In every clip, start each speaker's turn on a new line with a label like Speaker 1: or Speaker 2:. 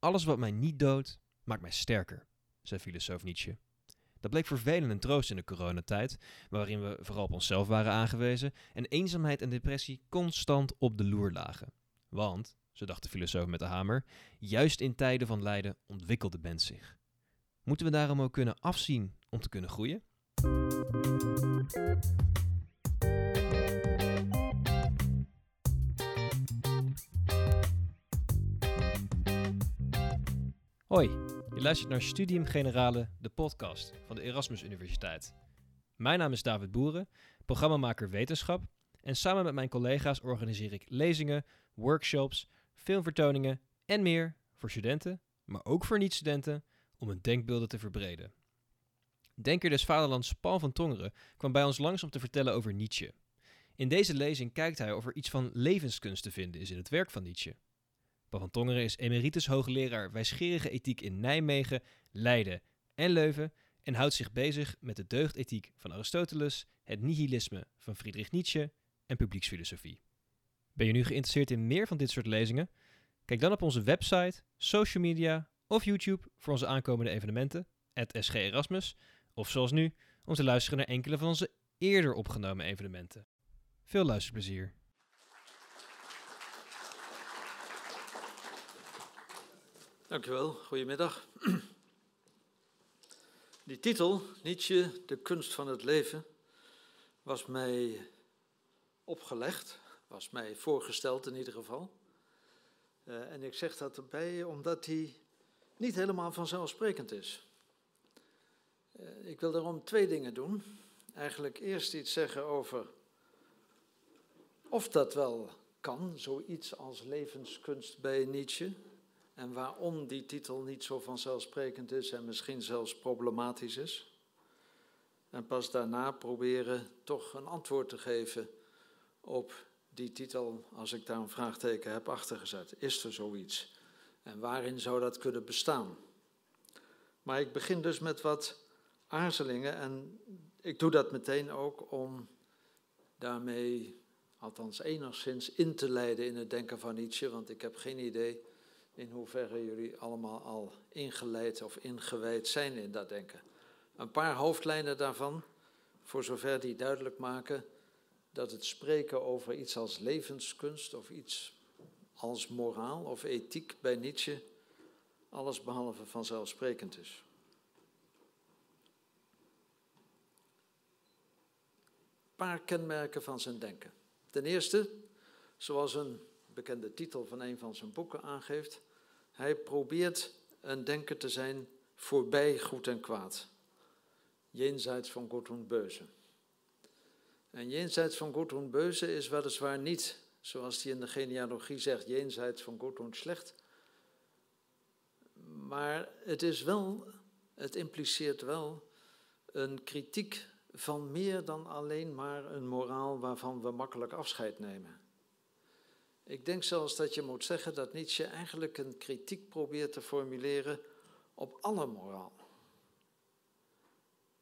Speaker 1: Alles wat mij niet doodt, maakt mij sterker, zei filosoof Nietzsche. Dat bleek vervelend en troost in de coronatijd, waarin we vooral op onszelf waren aangewezen en eenzaamheid en depressie constant op de loer lagen. Want, zo dacht de filosoof met de hamer, juist in tijden van lijden ontwikkelt de mens zich. Moeten we daarom ook kunnen afzien om te kunnen groeien? Hoi, je luistert naar Studium Generale, de podcast van de Erasmus Universiteit. Mijn naam is David Boeren, programmamaker wetenschap en samen met mijn collega's organiseer ik lezingen, workshops, filmvertoningen en meer voor studenten, maar ook voor niet-studenten, om hun denkbeelden te verbreden. Denker des Vaderlands Paul van Tongeren kwam bij ons langs om te vertellen over Nietzsche. In deze lezing kijkt hij of er iets van levenskunst te vinden is in het werk van Nietzsche. Van Tongeren is emeritus hoogleraar wijsgerige ethiek in Nijmegen, Leiden en Leuven en houdt zich bezig met de deugdethiek van Aristoteles, het nihilisme van Friedrich Nietzsche en publieksfilosofie. Ben je nu geïnteresseerd in meer van dit soort lezingen? Kijk dan op onze website, social media of YouTube voor onze aankomende evenementen, het SG Erasmus, of zoals nu, om te luisteren naar enkele van onze eerder opgenomen evenementen. Veel luisterplezier.
Speaker 2: Dankjewel, goedemiddag. Die titel, Nietzsche, de kunst van het leven, was mij opgelegd, was mij voorgesteld in ieder geval. Uh, en ik zeg dat erbij omdat hij niet helemaal vanzelfsprekend is. Uh, ik wil daarom twee dingen doen. Eigenlijk eerst iets zeggen over of dat wel kan, zoiets als levenskunst bij Nietzsche en waarom die titel niet zo vanzelfsprekend is en misschien zelfs problematisch is. En pas daarna proberen toch een antwoord te geven op die titel, als ik daar een vraagteken heb achtergezet. Is er zoiets? En waarin zou dat kunnen bestaan? Maar ik begin dus met wat aarzelingen en ik doe dat meteen ook om daarmee, althans enigszins, in te leiden in het denken van Nietzsche, want ik heb geen idee in hoeverre jullie allemaal al ingeleid of ingewijd zijn in dat denken. Een paar hoofdlijnen daarvan, voor zover die duidelijk maken dat het spreken over iets als levenskunst of iets als moraal of ethiek bij Nietzsche alles behalve vanzelfsprekend is. Een paar kenmerken van zijn denken. Ten eerste, zoals een bekende titel van een van zijn boeken aangeeft, hij probeert een denker te zijn voorbij goed en kwaad. Jenseits van goed en beuze. En jenseits van goed en beuze is weliswaar niet, zoals hij in de genealogie zegt, jenseits van goed en slecht. Maar het is wel, het impliceert wel een kritiek van meer dan alleen maar een moraal waarvan we makkelijk afscheid nemen. Ik denk zelfs dat je moet zeggen dat Nietzsche eigenlijk een kritiek probeert te formuleren op alle moraal.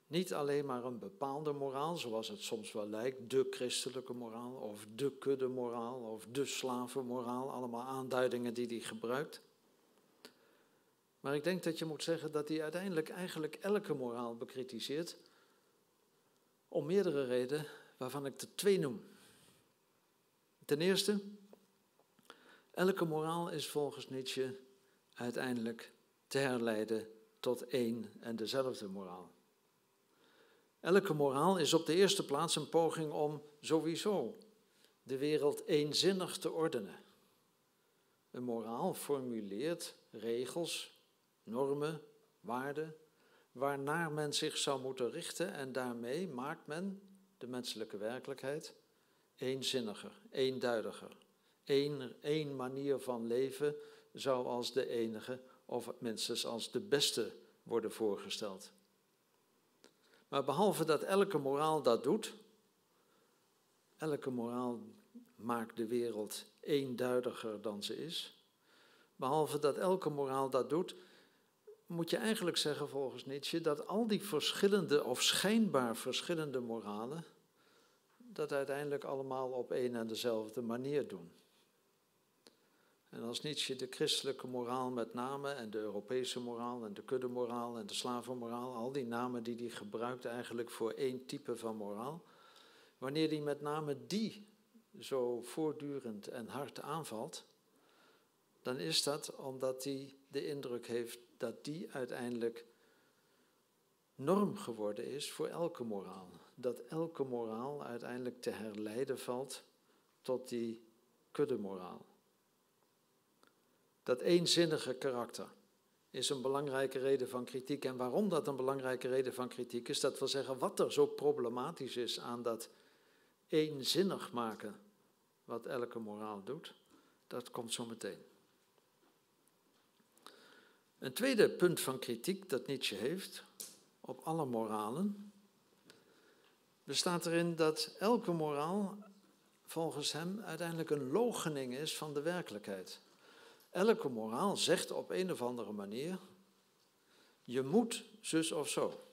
Speaker 2: Niet alleen maar een bepaalde moraal, zoals het soms wel lijkt, de christelijke moraal of de kudde moraal of de slavenmoraal, allemaal aanduidingen die hij gebruikt. Maar ik denk dat je moet zeggen dat hij uiteindelijk eigenlijk elke moraal bekritiseert, om meerdere redenen, waarvan ik er twee noem. Ten eerste, Elke moraal is volgens Nietzsche uiteindelijk te herleiden tot één en dezelfde moraal. Elke moraal is op de eerste plaats een poging om sowieso de wereld eenzinnig te ordenen. Een moraal formuleert regels, normen, waarden, waarnaar men zich zou moeten richten en daarmee maakt men de menselijke werkelijkheid eenzinniger, eenduidiger, één, manier van leven zou als de enige, of minstens als de beste, worden voorgesteld. Maar behalve dat elke moraal dat doet, elke moraal maakt de wereld eenduidiger dan ze is. Behalve dat elke moraal dat doet, moet je eigenlijk zeggen volgens Nietzsche dat al die verschillende of schijnbaar verschillende moralen dat uiteindelijk allemaal op één en dezelfde manier doen. En als Nietzsche de christelijke moraal met name, en de Europese moraal, en de kuddemoraal, en de slavenmoraal, al die namen die hij gebruikt eigenlijk voor één type van moraal, wanneer hij met name die zo voortdurend en hard aanvalt, dan is dat omdat hij de indruk heeft dat die uiteindelijk norm geworden is voor elke moraal. Dat elke moraal uiteindelijk te herleiden valt tot die kuddemoraal. Dat eenzinnige karakter is een belangrijke reden van kritiek. En waarom dat een belangrijke reden van kritiek is, dat wil zeggen wat er zo problematisch is aan dat eenzinnig maken wat elke moraal doet, dat komt zo meteen. Een tweede punt van kritiek dat Nietzsche heeft op alle moralen bestaat erin dat elke moraal volgens hem uiteindelijk een logening is van de werkelijkheid. Elke moraal zegt op een of andere manier: je moet zus of zo.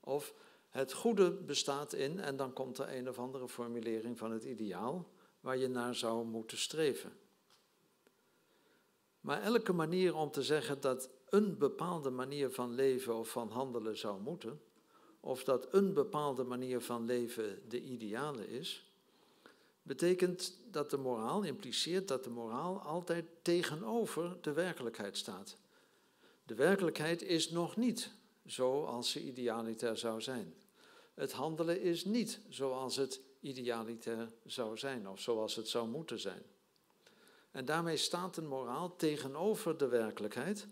Speaker 2: Of het goede bestaat in, en dan komt er een of andere formulering van het ideaal waar je naar zou moeten streven. Maar elke manier om te zeggen dat een bepaalde manier van leven of van handelen zou moeten, of dat een bepaalde manier van leven de ideale is, betekent dat de moraal impliceert dat de moraal altijd tegenover de werkelijkheid staat. De werkelijkheid is nog niet zoals ze idealitair zou zijn. Het handelen is niet zoals het idealitair zou zijn of zoals het zou moeten zijn. En daarmee staat een moraal tegenover de werkelijkheid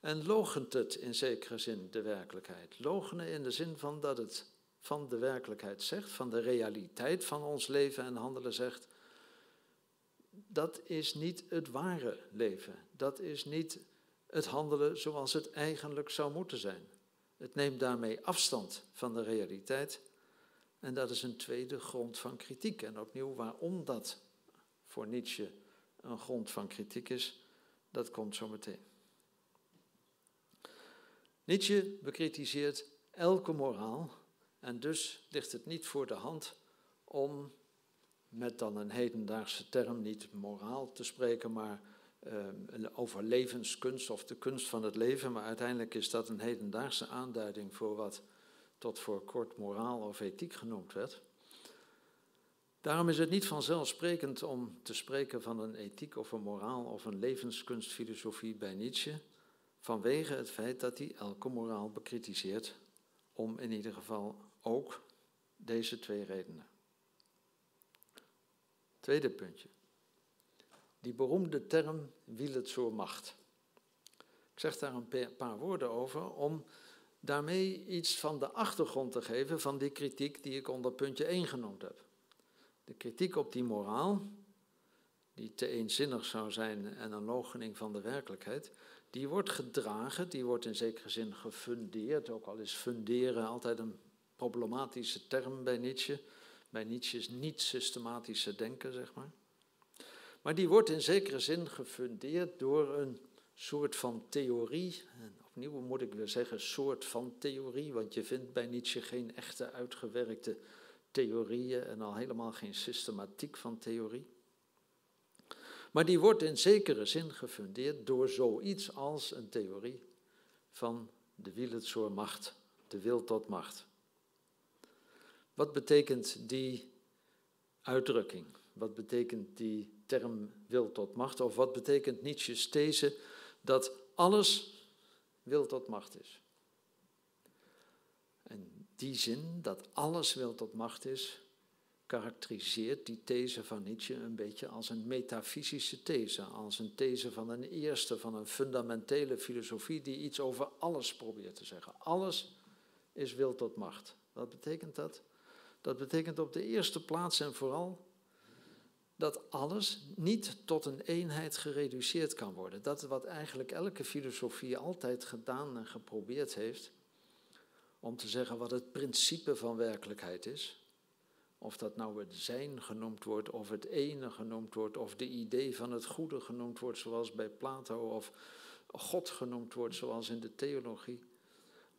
Speaker 2: en logent het in zekere zin de werkelijkheid. Logenen in de zin van dat het van de werkelijkheid zegt, van de realiteit van ons leven en handelen zegt, dat is niet het ware leven. Dat is niet het handelen zoals het eigenlijk zou moeten zijn. Het neemt daarmee afstand van de realiteit. En dat is een tweede grond van kritiek. En opnieuw, waarom dat voor Nietzsche een grond van kritiek is, dat komt zo meteen. Nietzsche bekritiseert elke moraal en dus ligt het niet voor de hand om met dan een hedendaagse term niet moraal te spreken, maar uh, over levenskunst of de kunst van het leven. Maar uiteindelijk is dat een hedendaagse aanduiding voor wat tot voor kort moraal of ethiek genoemd werd. Daarom is het niet vanzelfsprekend om te spreken van een ethiek of een moraal of een levenskunstfilosofie bij Nietzsche, vanwege het feit dat hij elke moraal bekritiseert, om in ieder geval ook deze twee redenen. Tweede puntje. Die beroemde term zo macht. Ik zeg daar een paar woorden over om daarmee iets van de achtergrond te geven van die kritiek die ik onder puntje 1 genoemd heb. De kritiek op die moraal, die te eenzinnig zou zijn en een logening van de werkelijkheid, die wordt gedragen, die wordt in zekere zin gefundeerd, ook al is funderen altijd een problematische term bij Nietzsche. Bij Nietzsche's niet-systematische denken, zeg maar. Maar die wordt in zekere zin gefundeerd door een soort van theorie. Opnieuw moet ik weer zeggen, soort van theorie, want je vindt bij Nietzsche geen echte uitgewerkte theorieën en al helemaal geen systematiek van theorie. Maar die wordt in zekere zin gefundeerd door zoiets als een theorie van de Wieletsoor macht, de wil tot macht. Wat betekent die uitdrukking? Wat betekent die term wil tot macht? Of wat betekent Nietzsche's these dat alles wil tot macht is? En die zin, dat alles wil tot macht is, karakteriseert die these van Nietzsche een beetje als een metafysische these, als een these van een eerste, van een fundamentele filosofie die iets over alles probeert te zeggen. Alles is wil tot macht. Wat betekent dat? Dat betekent op de eerste plaats en vooral dat alles niet tot een eenheid gereduceerd kan worden. Dat wat eigenlijk elke filosofie altijd gedaan en geprobeerd heeft, om te zeggen wat het principe van werkelijkheid is. Of dat nou het zijn genoemd wordt, of het ene genoemd wordt, of de idee van het goede genoemd wordt, zoals bij Plato, of God genoemd wordt, zoals in de theologie.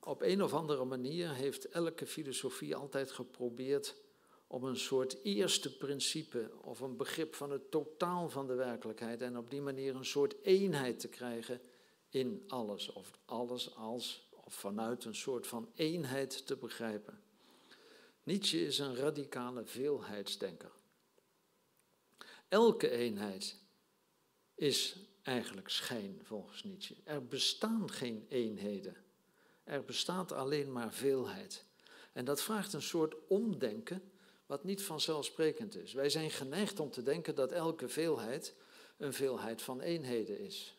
Speaker 2: Op een of andere manier heeft elke filosofie altijd geprobeerd om een soort eerste principe of een begrip van het totaal van de werkelijkheid en op die manier een soort eenheid te krijgen in alles, of alles als of vanuit een soort van eenheid te begrijpen. Nietzsche is een radicale veelheidsdenker. Elke eenheid is eigenlijk schijn, volgens Nietzsche. Er bestaan geen eenheden. Er bestaat alleen maar veelheid. En dat vraagt een soort omdenken, wat niet vanzelfsprekend is. Wij zijn geneigd om te denken dat elke veelheid een veelheid van eenheden is.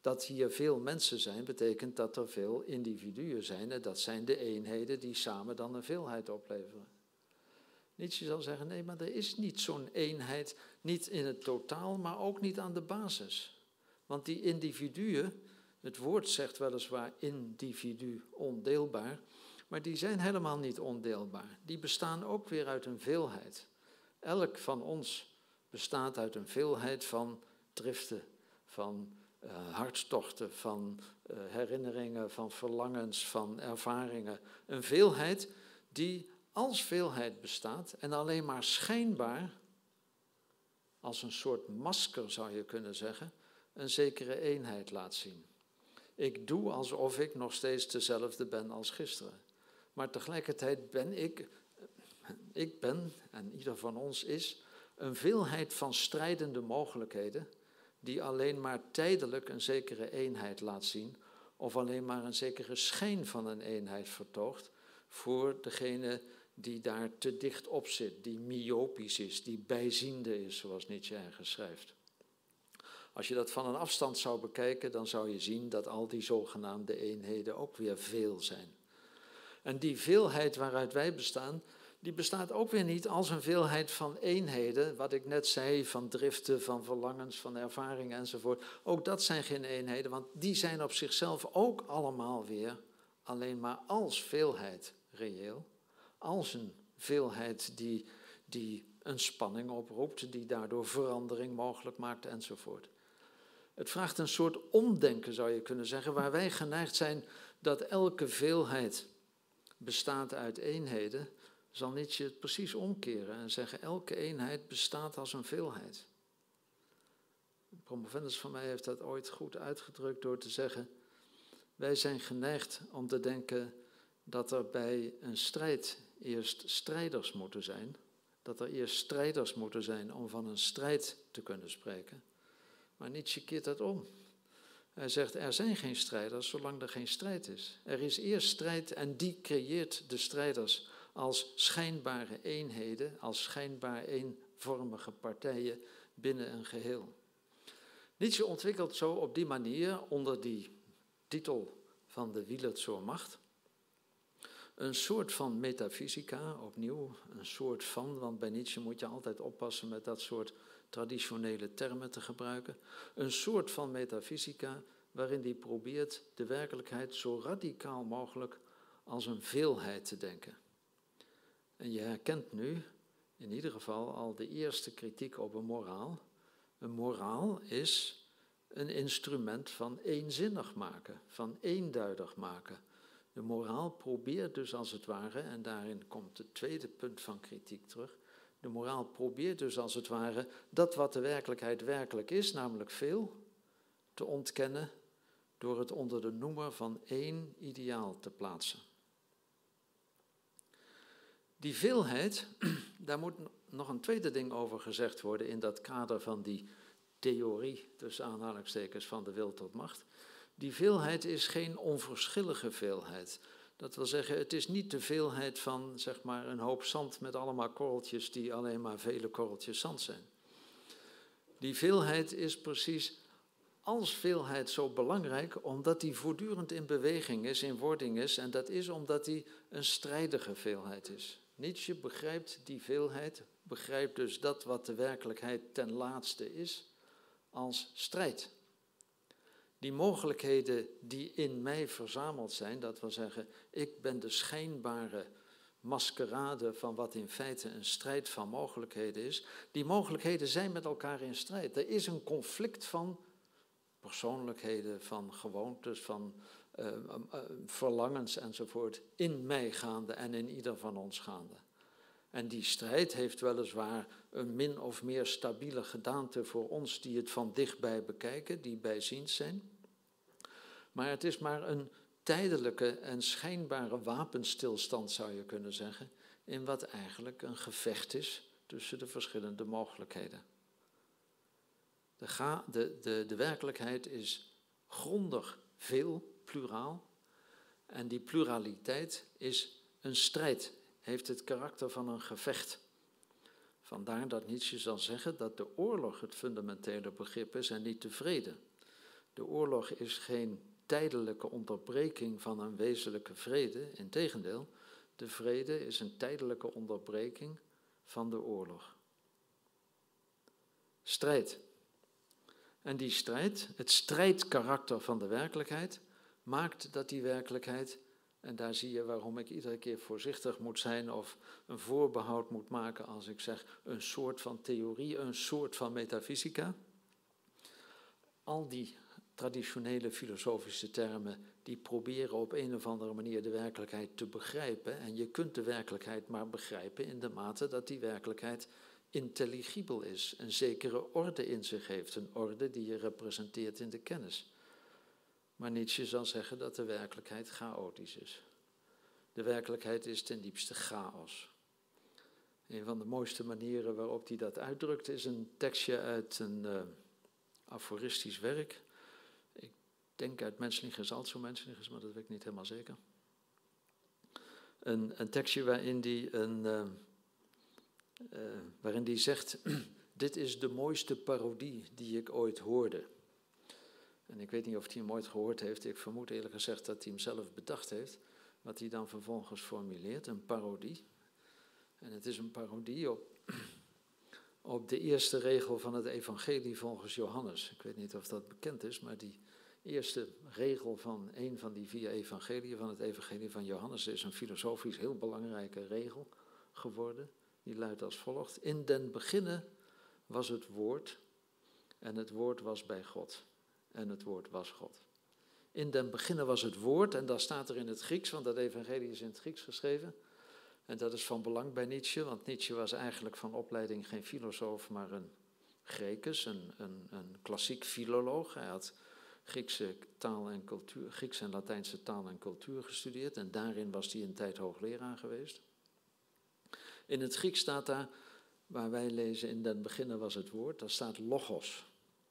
Speaker 2: Dat hier veel mensen zijn, betekent dat er veel individuen zijn. En dat zijn de eenheden die samen dan een veelheid opleveren. Nietzsche zal zeggen, nee, maar er is niet zo'n eenheid, niet in het totaal, maar ook niet aan de basis. Want die individuen, het woord zegt weliswaar individu ondeelbaar, maar die zijn helemaal niet ondeelbaar. Die bestaan ook weer uit een veelheid. Elk van ons bestaat uit een veelheid van driften, van uh, hartstochten, van uh, herinneringen, van verlangens, van ervaringen. Een veelheid die als veelheid bestaat en alleen maar schijnbaar, als een soort masker zou je kunnen zeggen, een zekere eenheid laat zien. Ik doe alsof ik nog steeds dezelfde ben als gisteren. Maar tegelijkertijd ben ik, ik ben, en ieder van ons is, een veelheid van strijdende mogelijkheden die alleen maar tijdelijk een zekere eenheid laat zien of alleen maar een zekere schijn van een eenheid vertoogt voor degene die daar te dicht op zit, die myopisch is, die bijziende is, zoals Nietzsche ergens. Als je dat van een afstand zou bekijken, dan zou je zien dat al die zogenaamde eenheden ook weer veel zijn. En die veelheid waaruit wij bestaan, die bestaat ook weer niet als een veelheid van eenheden, wat ik net zei, van driften, van verlangens, van ervaringen enzovoort. Ook dat zijn geen eenheden, want die zijn op zichzelf ook allemaal weer alleen maar als veelheid reëel, als een veelheid die, die een spanning oproept, die daardoor verandering mogelijk maakt enzovoort. Het vraagt een soort omdenken, zou je kunnen zeggen, waar wij geneigd zijn dat elke veelheid bestaat uit eenheden, zal Nietzsche het precies omkeren en zeggen: elke eenheid bestaat als een veelheid. Een promovendus van mij heeft dat ooit goed uitgedrukt door te zeggen: wij zijn geneigd om te denken dat er bij een strijd eerst strijders moeten zijn, dat er eerst strijders moeten zijn om van een strijd te kunnen spreken. Maar Nietzsche keert dat om. Hij zegt, er zijn geen strijders zolang er geen strijd is. Er is eerst strijd en die creëert de strijders als schijnbare eenheden, als schijnbaar eenvormige partijen binnen een geheel. Nietzsche ontwikkelt zo op die manier, onder die titel van de Wielet zur Macht, een soort van metafysica, opnieuw, een soort van, want bij Nietzsche moet je altijd oppassen met dat soort traditionele termen te gebruiken. Een soort van metafysica waarin hij probeert de werkelijkheid zo radicaal mogelijk als een veelheid te denken. En je herkent nu in ieder geval al de eerste kritiek op een moraal. Een moraal is een instrument van eenzinnig maken, van eenduidig maken. De moraal probeert dus als het ware, en daarin komt het tweede punt van kritiek terug, de moraal probeert dus als het ware dat wat de werkelijkheid werkelijk is, namelijk veel, te ontkennen door het onder de noemer van één ideaal te plaatsen. Die veelheid, daar moet nog een tweede ding over gezegd worden in dat kader van die theorie, tussen aanhalingstekens, van de wil tot macht. Die veelheid is geen onverschillige veelheid. Dat wil zeggen, het is niet de veelheid van zeg maar, een hoop zand met allemaal korreltjes die alleen maar vele korreltjes zand zijn. Die veelheid is precies als veelheid zo belangrijk omdat die voortdurend in beweging is, in wording is. En dat is omdat die een strijdige veelheid is. Nietzsche begrijpt die veelheid, begrijpt dus dat wat de werkelijkheid ten laatste is, als strijd. Die mogelijkheden die in mij verzameld zijn, dat wil zeggen, ik ben de schijnbare maskerade van wat in feite een strijd van mogelijkheden is, die mogelijkheden zijn met elkaar in strijd. Er is een conflict van persoonlijkheden, van gewoontes, van uh, verlangens enzovoort in mij gaande en in ieder van ons gaande. En die strijd heeft weliswaar een min of meer stabiele gedaante voor ons die het van dichtbij bekijken, die bijziend zijn. Maar het is maar een tijdelijke en schijnbare wapenstilstand, zou je kunnen zeggen, in wat eigenlijk een gevecht is tussen de verschillende mogelijkheden. De, ga, de, de, de werkelijkheid is grondig veel, pluraal, en die pluraliteit is een strijd, heeft het karakter van een gevecht. Vandaar dat Nietzsche zal zeggen dat de oorlog het fundamentele begrip is en niet de vrede. De oorlog is geen tijdelijke onderbreking van een wezenlijke vrede, integendeel, de vrede is een tijdelijke onderbreking van de oorlog. Strijd. En die strijd, het strijdkarakter van de werkelijkheid, maakt dat die werkelijkheid, en daar zie je waarom ik iedere keer voorzichtig moet zijn of een voorbehoud moet maken als ik zeg een soort van theorie, een soort van metafysica. Al die traditionele filosofische termen die proberen op een of andere manier de werkelijkheid te begrijpen. En je kunt de werkelijkheid maar begrijpen in de mate dat die werkelijkheid intelligibel is, een zekere orde in zich heeft, een orde die je representeert in de kennis. Maar Nietzsche zal zeggen dat de werkelijkheid chaotisch is. De werkelijkheid is ten diepste chaos. Een van de mooiste manieren waarop hij dat uitdrukt is een tekstje uit een uh, aforistisch werk. Denk uit Menslinger alt zo Menslinger maar dat weet ik niet helemaal zeker. Een, een tekstje waarin hij een, uh, uh, waarin die zegt: Dit is de mooiste parodie die ik ooit hoorde. En ik weet niet of hij hem ooit gehoord heeft. Ik vermoed eerlijk gezegd dat hij hem zelf bedacht heeft. Wat hij dan vervolgens formuleert, een parodie. En het is een parodie op, op de eerste regel van het evangelie volgens Johannes. Ik weet niet of dat bekend is, maar die eerste regel van een van die vier evangeliën van het evangelie van Johannes is een filosofisch heel belangrijke regel geworden. Die luidt als volgt. In den beginnen was het woord en het woord was bij God en het woord was God. In den beginnen was het woord, en dat staat er in het Grieks, want dat evangelie is in het Grieks geschreven. En dat is van belang bij Nietzsche, want Nietzsche was eigenlijk van opleiding geen filosoof, maar een Grecus, een, een, een klassiek filoloog. Hij had Griekse taal en cultuur, Grieks en Latijnse taal en cultuur gestudeerd en daarin was hij een tijd hoogleraar geweest. In het Grieks staat daar, waar wij lezen in den beginnen was het woord, daar staat logos.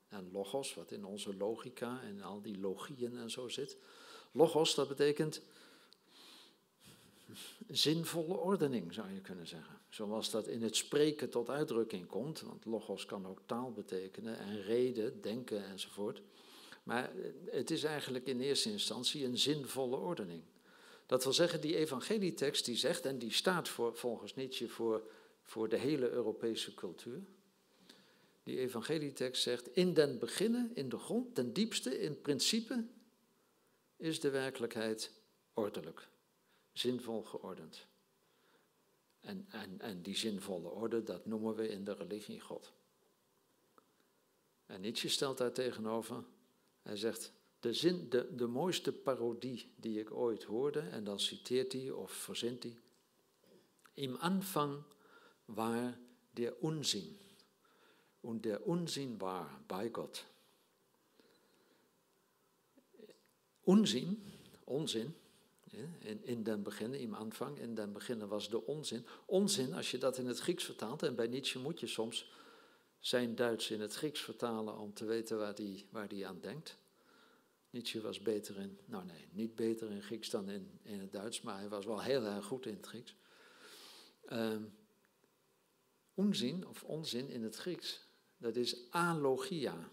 Speaker 2: En logos, wat in onze logica en al die logieën en zo zit. Logos, dat betekent zinvolle ordening, zou je kunnen zeggen. Zoals dat in het spreken tot uitdrukking komt, want logos kan ook taal betekenen en reden, denken enzovoort. Maar het is eigenlijk in eerste instantie een zinvolle ordening. Dat wil zeggen, die evangelietekst die zegt, en die staat voor, volgens Nietzsche voor, voor de hele Europese cultuur, die evangelietekst zegt, in den beginnen, in de grond, ten diepste, in principe, is de werkelijkheid ordelijk, zinvol geordend. En, en, en die zinvolle orde, dat noemen we in de religie God. En Nietzsche stelt daar tegenover, hij zegt, de, zin, de, de mooiste parodie die ik ooit hoorde, en dan citeert hij of verzint hij, Im Anfang war der Unsinn und der Unsinn war bei Gott. Unsinn, onzin, in, in den beginnen, im Anfang, in den beginnen was de onzin. Onzin, als je dat in het Grieks vertaalt, en bij Nietzsche moet je soms zijn Duits in het Grieks vertalen om te weten waar die, waar die aan denkt. Nietzsche was beter in, nou nee, niet beter in Grieks dan in, in het Duits, maar hij was wel heel erg goed in het Grieks. Um, onzin of onzin in het Grieks dat is alogia.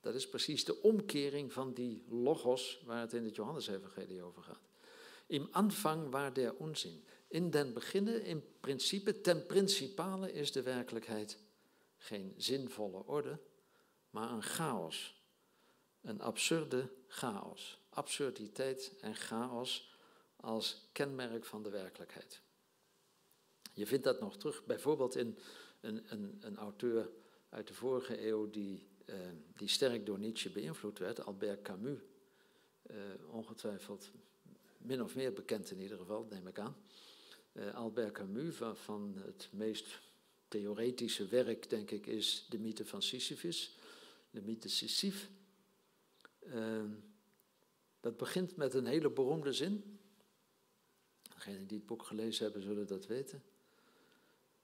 Speaker 2: Dat is precies de omkering van die logos waar het in het Johannesevangelie over gaat. Im Anfang war der onzin. In den beginnen, in principe, ten principale is de werkelijkheid geen zinvolle orde, maar een chaos. Een absurde chaos. Absurditeit en chaos als kenmerk van de werkelijkheid. Je vindt dat nog terug bijvoorbeeld in een, een, een auteur uit de vorige eeuw die, uh, die sterk door Nietzsche beïnvloed werd, Albert Camus. Uh, ongetwijfeld min of meer bekend in ieder geval, neem ik aan. Uh, Albert Camus, van, van, het meest theoretische werk, denk ik, is de mythe van Sisyphus, de mythe Sisyphe. Uh, dat begint met een hele beroemde zin. Degenen die het boek gelezen hebben, zullen dat weten.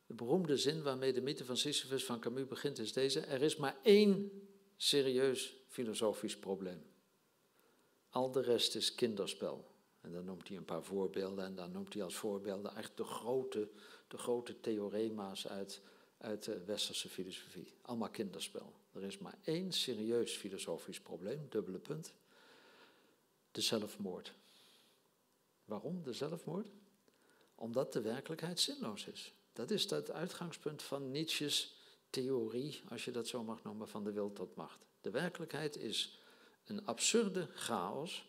Speaker 2: De beroemde zin waarmee de mythe van Sisyphus van Camus begint is deze. Er is maar één serieus filosofisch probleem. Al de rest is kinderspel. En dan noemt hij een paar voorbeelden en dan noemt hij als voorbeelden echt de grote, de grote theorema's uit, uit de westerse filosofie. Allemaal kinderspel. Er is maar één serieus filosofisch probleem, dubbele punt. De zelfmoord. Waarom de zelfmoord? Omdat de werkelijkheid zinloos is. Dat is het uitgangspunt van Nietzsche's theorie, als je dat zo mag noemen, van de wil tot macht. De werkelijkheid is een absurde chaos.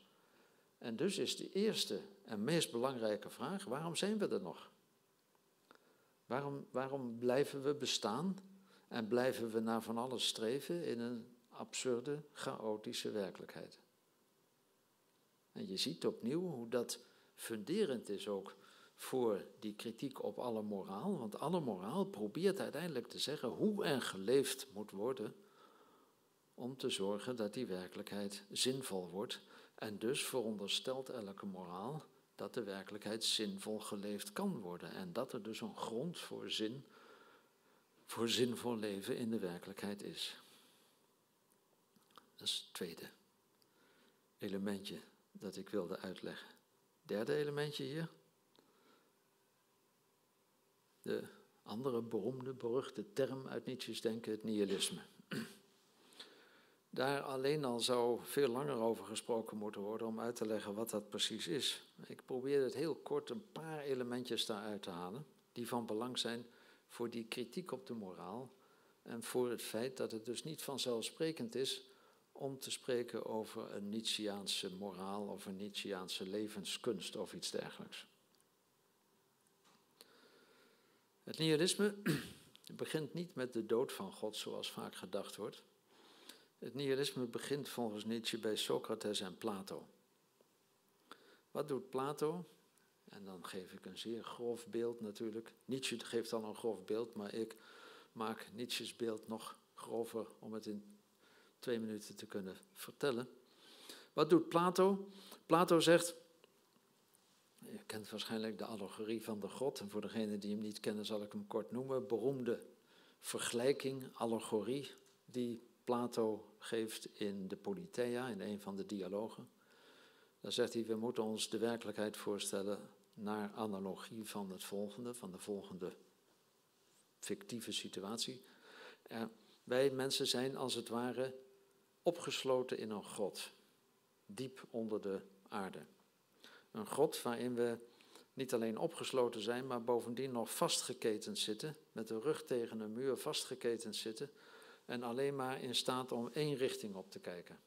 Speaker 2: En dus is de eerste en meest belangrijke vraag: waarom zijn we er nog? Waarom, waarom blijven we bestaan en blijven we naar van alles streven in een absurde, chaotische werkelijkheid? En je ziet opnieuw hoe dat funderend is ook voor die kritiek op alle moraal. Want alle moraal probeert uiteindelijk te zeggen hoe er geleefd moet worden om te zorgen dat die werkelijkheid zinvol wordt. En dus veronderstelt elke moraal dat de werkelijkheid zinvol geleefd kan worden. En dat er dus een grond voor zin, voor zinvol leven in de werkelijkheid is. Dat is het tweede elementje dat ik wilde uitleggen. Derde elementje hier. De andere beroemde, beruchte term uit Nietzsche's denken, het nihilisme. Daar alleen al zou veel langer over gesproken moeten worden om uit te leggen wat dat precies is. Ik probeer het heel kort een paar elementjes daaruit te halen, die van belang zijn voor die kritiek op de moraal en voor het feit dat het dus niet vanzelfsprekend is om te spreken over een Nietzscheaanse moraal of een Nietzscheaanse levenskunst of iets dergelijks. Het nihilisme begint niet met de dood van God zoals vaak gedacht wordt. Het nihilisme begint volgens Nietzsche bij Socrates en Plato. Wat doet Plato? En dan geef ik een zeer grof beeld natuurlijk. Nietzsche geeft dan een grof beeld, maar ik maak Nietzsche's beeld nog grover om het in twee minuten te kunnen vertellen. Wat doet Plato? Plato zegt, je kent waarschijnlijk de allegorie van de God, en voor degenen die hem niet kennen zal ik hem kort noemen, beroemde vergelijking, allegorie, die Plato geeft in de Politeia, in een van de dialogen. Daar zegt hij, we moeten ons de werkelijkheid voorstellen naar analogie van het volgende, van de volgende fictieve situatie. wij mensen zijn als het ware opgesloten in een grot, diep onder de aarde. Een grot waarin we niet alleen opgesloten zijn, maar bovendien nog vastgeketend zitten, met de rug tegen een muur vastgeketend zitten en alleen maar in staat om één richting op te kijken.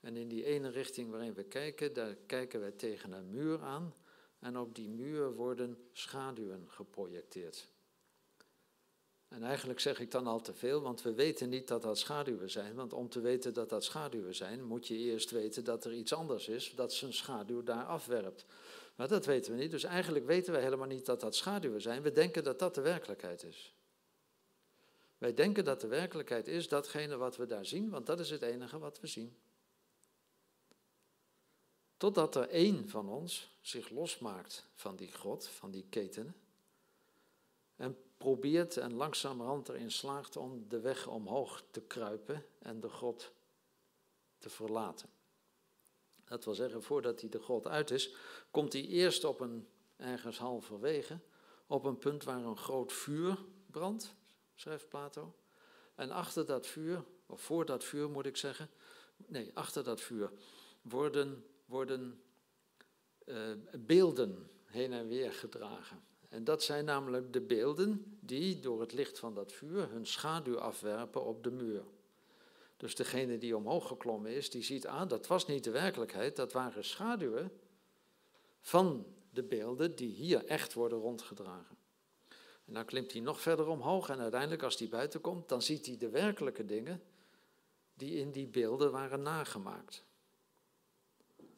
Speaker 2: En in die ene richting waarin we kijken, daar kijken wij tegen een muur aan en op die muur worden schaduwen geprojecteerd. En eigenlijk zeg ik dan al te veel, want we weten niet dat dat schaduwen zijn. Want om te weten dat dat schaduwen zijn, moet je eerst weten dat er iets anders is dat zijn schaduw daar afwerpt. Maar dat weten we niet. Dus eigenlijk weten we helemaal niet dat dat schaduwen zijn. We denken dat dat de werkelijkheid is. Wij denken dat de werkelijkheid is datgene wat we daar zien, want dat is het enige wat we zien. Totdat er één van ons zich losmaakt van die grot, van die ketenen, en probeert en langzamerhand erin slaagt om de weg omhoog te kruipen en de grot te verlaten. Dat wil zeggen, voordat hij de grot uit is, komt hij eerst op een, ergens halverwege, op een punt waar een groot vuur brandt, schrijft Plato. En achter dat vuur, of voor dat vuur moet ik zeggen, nee, achter dat vuur worden, worden uh, beelden heen en weer gedragen. En dat zijn namelijk de beelden die door het licht van dat vuur hun schaduw afwerpen op de muur. Dus degene die omhoog geklommen is, die ziet aan, ah, dat was niet de werkelijkheid, dat waren schaduwen van de beelden die hier echt worden rondgedragen. En dan klimt hij nog verder omhoog en uiteindelijk als hij buiten komt, dan ziet hij de werkelijke dingen die in die beelden waren nagemaakt.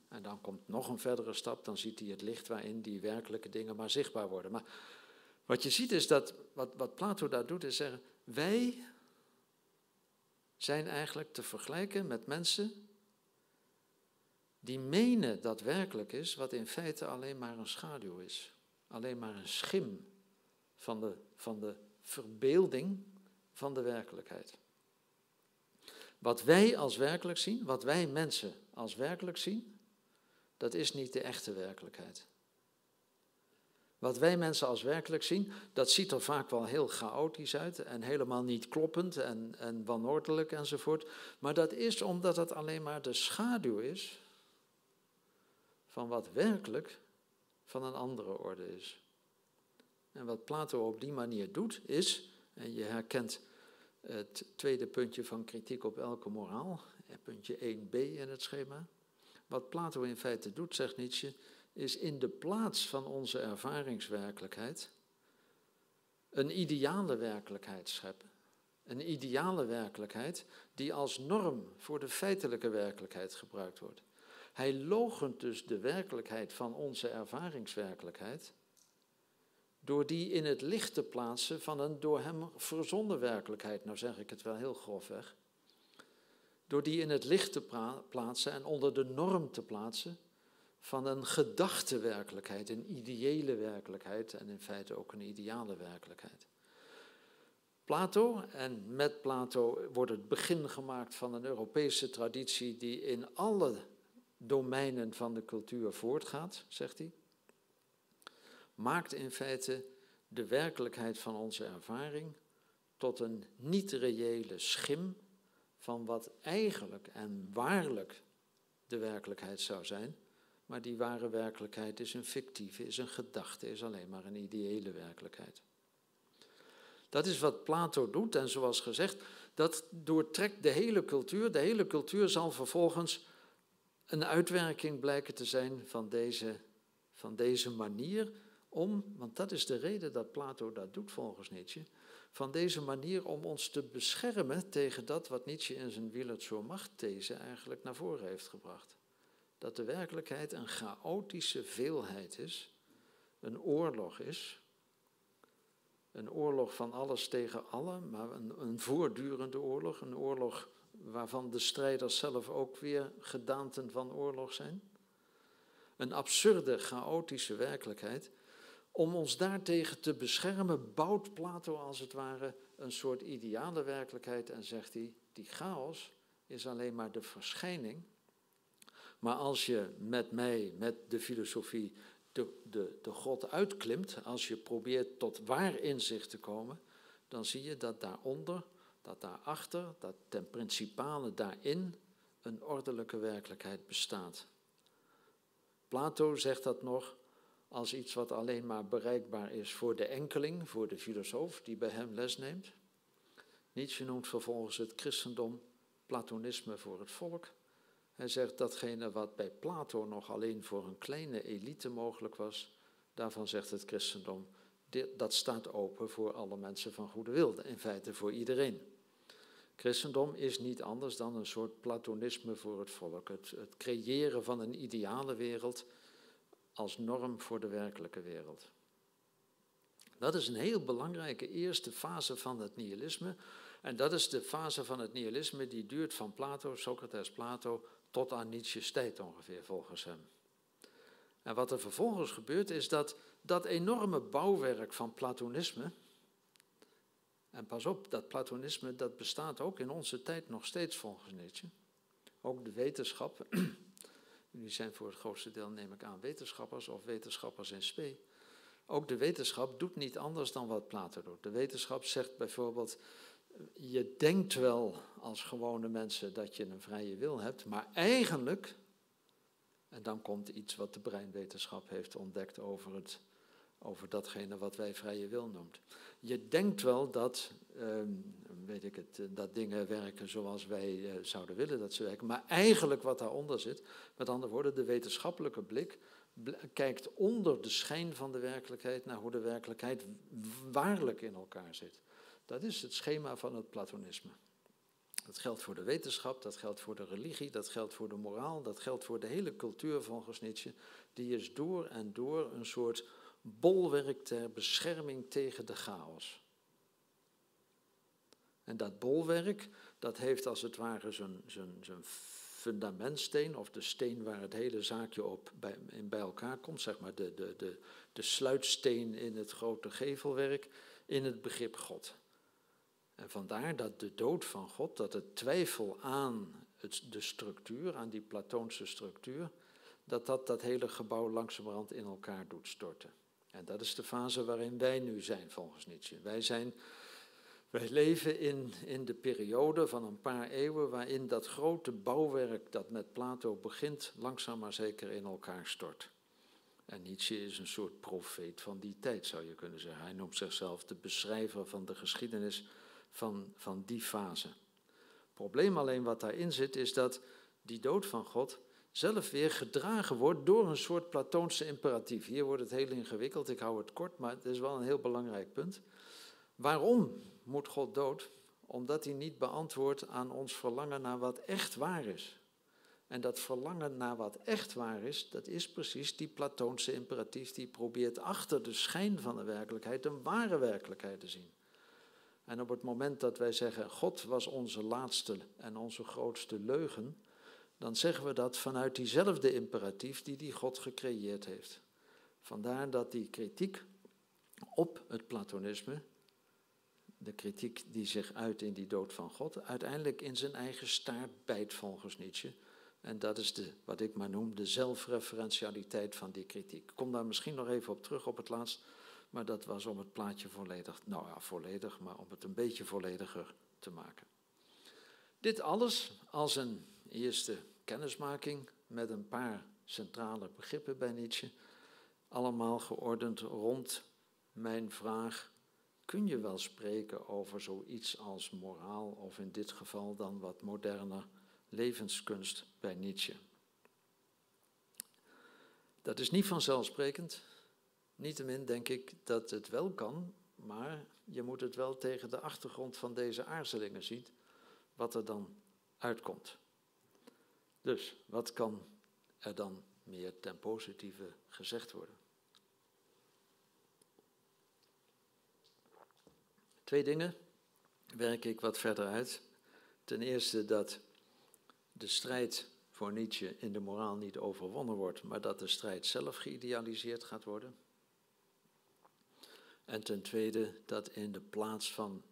Speaker 2: En dan komt nog een verdere stap, dan ziet hij het licht waarin die werkelijke dingen maar zichtbaar worden. Maar wat je ziet is dat, wat, wat Plato daar doet, is zeggen, wij zijn eigenlijk te vergelijken met mensen die menen dat werkelijk is, wat in feite alleen maar een schaduw is. Alleen maar een schim van de, van de verbeelding van de werkelijkheid. Wat wij als werkelijk zien, wat wij mensen als werkelijk zien, dat is niet de echte werkelijkheid. Wat wij mensen als werkelijk zien, dat ziet er vaak wel heel chaotisch uit en helemaal niet kloppend en, en wanordelijk enzovoort. Maar dat is omdat het alleen maar de schaduw is van wat werkelijk van een andere orde is. En wat Plato op die manier doet, is, en je herkent het tweede puntje van kritiek op elke moraal, puntje 1b in het schema. Wat Plato in feite doet, zegt Nietzsche, is in de plaats van onze ervaringswerkelijkheid een ideale werkelijkheid scheppen. Een ideale werkelijkheid die als norm voor de feitelijke werkelijkheid gebruikt wordt. Hij logent dus de werkelijkheid van onze ervaringswerkelijkheid door die in het licht te plaatsen van een door hem verzonnen werkelijkheid. Nou zeg ik het wel heel grofweg. Door die in het licht te plaatsen en onder de norm te plaatsen van een gedachte werkelijkheid, een ideële werkelijkheid en in feite ook een ideale werkelijkheid. Plato, en met Plato wordt het begin gemaakt van een Europese traditie die in alle domeinen van de cultuur voortgaat, zegt hij, maakt in feite de werkelijkheid van onze ervaring tot een niet-reële schim van wat eigenlijk en waarlijk de werkelijkheid zou zijn, maar die ware werkelijkheid is een fictieve, is een gedachte, is alleen maar een ideële werkelijkheid. Dat is wat Plato doet en zoals gezegd, dat doortrekt de hele cultuur. De hele cultuur zal vervolgens een uitwerking blijken te zijn van deze, van deze manier om, want dat is de reden dat Plato dat doet volgens Nietzsche, van deze manier om ons te beschermen tegen dat wat Nietzsche in zijn Wielet zur Macht-these eigenlijk naar voren heeft gebracht. Dat de werkelijkheid een chaotische veelheid is, een oorlog is, een oorlog van alles tegen allen, maar een, een voortdurende oorlog, een oorlog waarvan de strijders zelf ook weer gedaanten van oorlog zijn. Een absurde, chaotische werkelijkheid. Om ons daartegen te beschermen, bouwt Plato als het ware een soort ideale werkelijkheid en zegt hij: die chaos is alleen maar de verschijning. Maar als je met mij, met de filosofie, de, de, de God uitklimt, als je probeert tot waar inzicht te komen, dan zie je dat daaronder dat daarachter, dat ten principale daarin, een ordelijke werkelijkheid bestaat. Plato zegt dat nog als iets wat alleen maar bereikbaar is voor de enkeling, voor de filosoof die bij hem les neemt. Nietzsche noemt vervolgens het christendom platonisme voor het volk. Hij zegt datgene wat bij Plato nog alleen voor een kleine elite mogelijk was, daarvan zegt het christendom, dat staat open voor alle mensen van goede wil, in feite voor iedereen. Christendom is niet anders dan een soort platonisme voor het volk. Het, het creëren van een ideale wereld als norm voor de werkelijke wereld. Dat is een heel belangrijke eerste fase van het nihilisme. En dat is de fase van het nihilisme die duurt van Plato, Socrates, Plato, tot aan Nietzsche's tijd ongeveer volgens hem. En wat er vervolgens gebeurt is dat dat enorme bouwwerk van Platonisme, en pas op, dat platonisme dat bestaat ook in onze tijd nog steeds volgens Nietzsche. Ook de wetenschap, die zijn voor het grootste deel, neem ik aan, wetenschappers of wetenschappers in spe. Ook de wetenschap doet niet anders dan wat Plato doet. De wetenschap zegt bijvoorbeeld, je denkt wel als gewone mensen dat je een vrije wil hebt, maar eigenlijk, en dan komt iets wat de breinwetenschap heeft ontdekt over het over datgene wat wij vrije wil noemt. Je denkt wel dat, ehm, weet ik het, dat dingen werken zoals wij eh, zouden willen dat ze werken, maar eigenlijk wat daaronder zit, met andere woorden, de wetenschappelijke blik kijkt onder de schijn van de werkelijkheid naar hoe de werkelijkheid waarlijk in elkaar zit. Dat is het schema van het Platonisme. Dat geldt voor de wetenschap, dat geldt voor de religie, dat geldt voor de moraal, dat geldt voor de hele cultuur volgens Nietzsche. Die is door en door een soort bolwerk ter bescherming tegen de chaos. En dat bolwerk, dat heeft als het ware zijn, fundamentsteen, of de steen waar het hele zaakje op bij, in bij elkaar komt, zeg maar de, de, de, de sluitsteen in het grote gevelwerk, in het begrip God. En vandaar dat de dood van God, dat het twijfel aan het, de structuur, aan die Platoonse structuur, dat dat dat hele gebouw langzamerhand in elkaar doet storten. En dat is de fase waarin wij nu zijn, volgens Nietzsche. Wij, zijn, wij leven in, in de periode van een paar eeuwen waarin dat grote bouwwerk dat met Plato begint, langzaam maar zeker in elkaar stort. En Nietzsche is een soort profeet van die tijd, zou je kunnen zeggen. Hij noemt zichzelf de beschrijver van de geschiedenis van, van die fase. Het probleem alleen wat daarin zit, is dat die dood van God zelf weer gedragen wordt door een soort Platoonse imperatief. Hier wordt het heel ingewikkeld, ik hou het kort, maar het is wel een heel belangrijk punt. Waarom moet God dood? Omdat hij niet beantwoordt aan ons verlangen naar wat echt waar is. En dat verlangen naar wat echt waar is, dat is precies die Platoonse imperatief die probeert achter de schijn van de werkelijkheid een ware werkelijkheid te zien. En op het moment dat wij zeggen, God was onze laatste en onze grootste leugen, dan zeggen we dat vanuit diezelfde imperatief die die God gecreëerd heeft. Vandaar dat die kritiek op het Platonisme, de kritiek die zich uit in die dood van God, uiteindelijk in zijn eigen staart bijt volgens Nietzsche. En dat is de, wat ik maar noem de zelfreferentialiteit van die kritiek. Ik kom daar misschien nog even op terug op het laatst, maar dat was om het plaatje volledig, nou ja, volledig, maar om het een beetje vollediger te maken. Dit alles als een eerste kennismaking met een paar centrale begrippen bij Nietzsche, allemaal geordend rond mijn vraag: kun je wel spreken over zoiets als moraal of in dit geval dan wat moderner levenskunst bij Nietzsche? Dat is niet vanzelfsprekend. Niettemin denk ik dat het wel kan, maar je moet het wel tegen de achtergrond van deze aarzelingen zien, wat er dan uitkomt. Dus wat kan er dan meer ten positieve gezegd worden? Twee dingen werk ik wat verder uit. Ten eerste dat de strijd voor Nietzsche in de moraal niet overwonnen wordt, maar dat de strijd zelf geïdealiseerd gaat worden. En ten tweede dat in de plaats van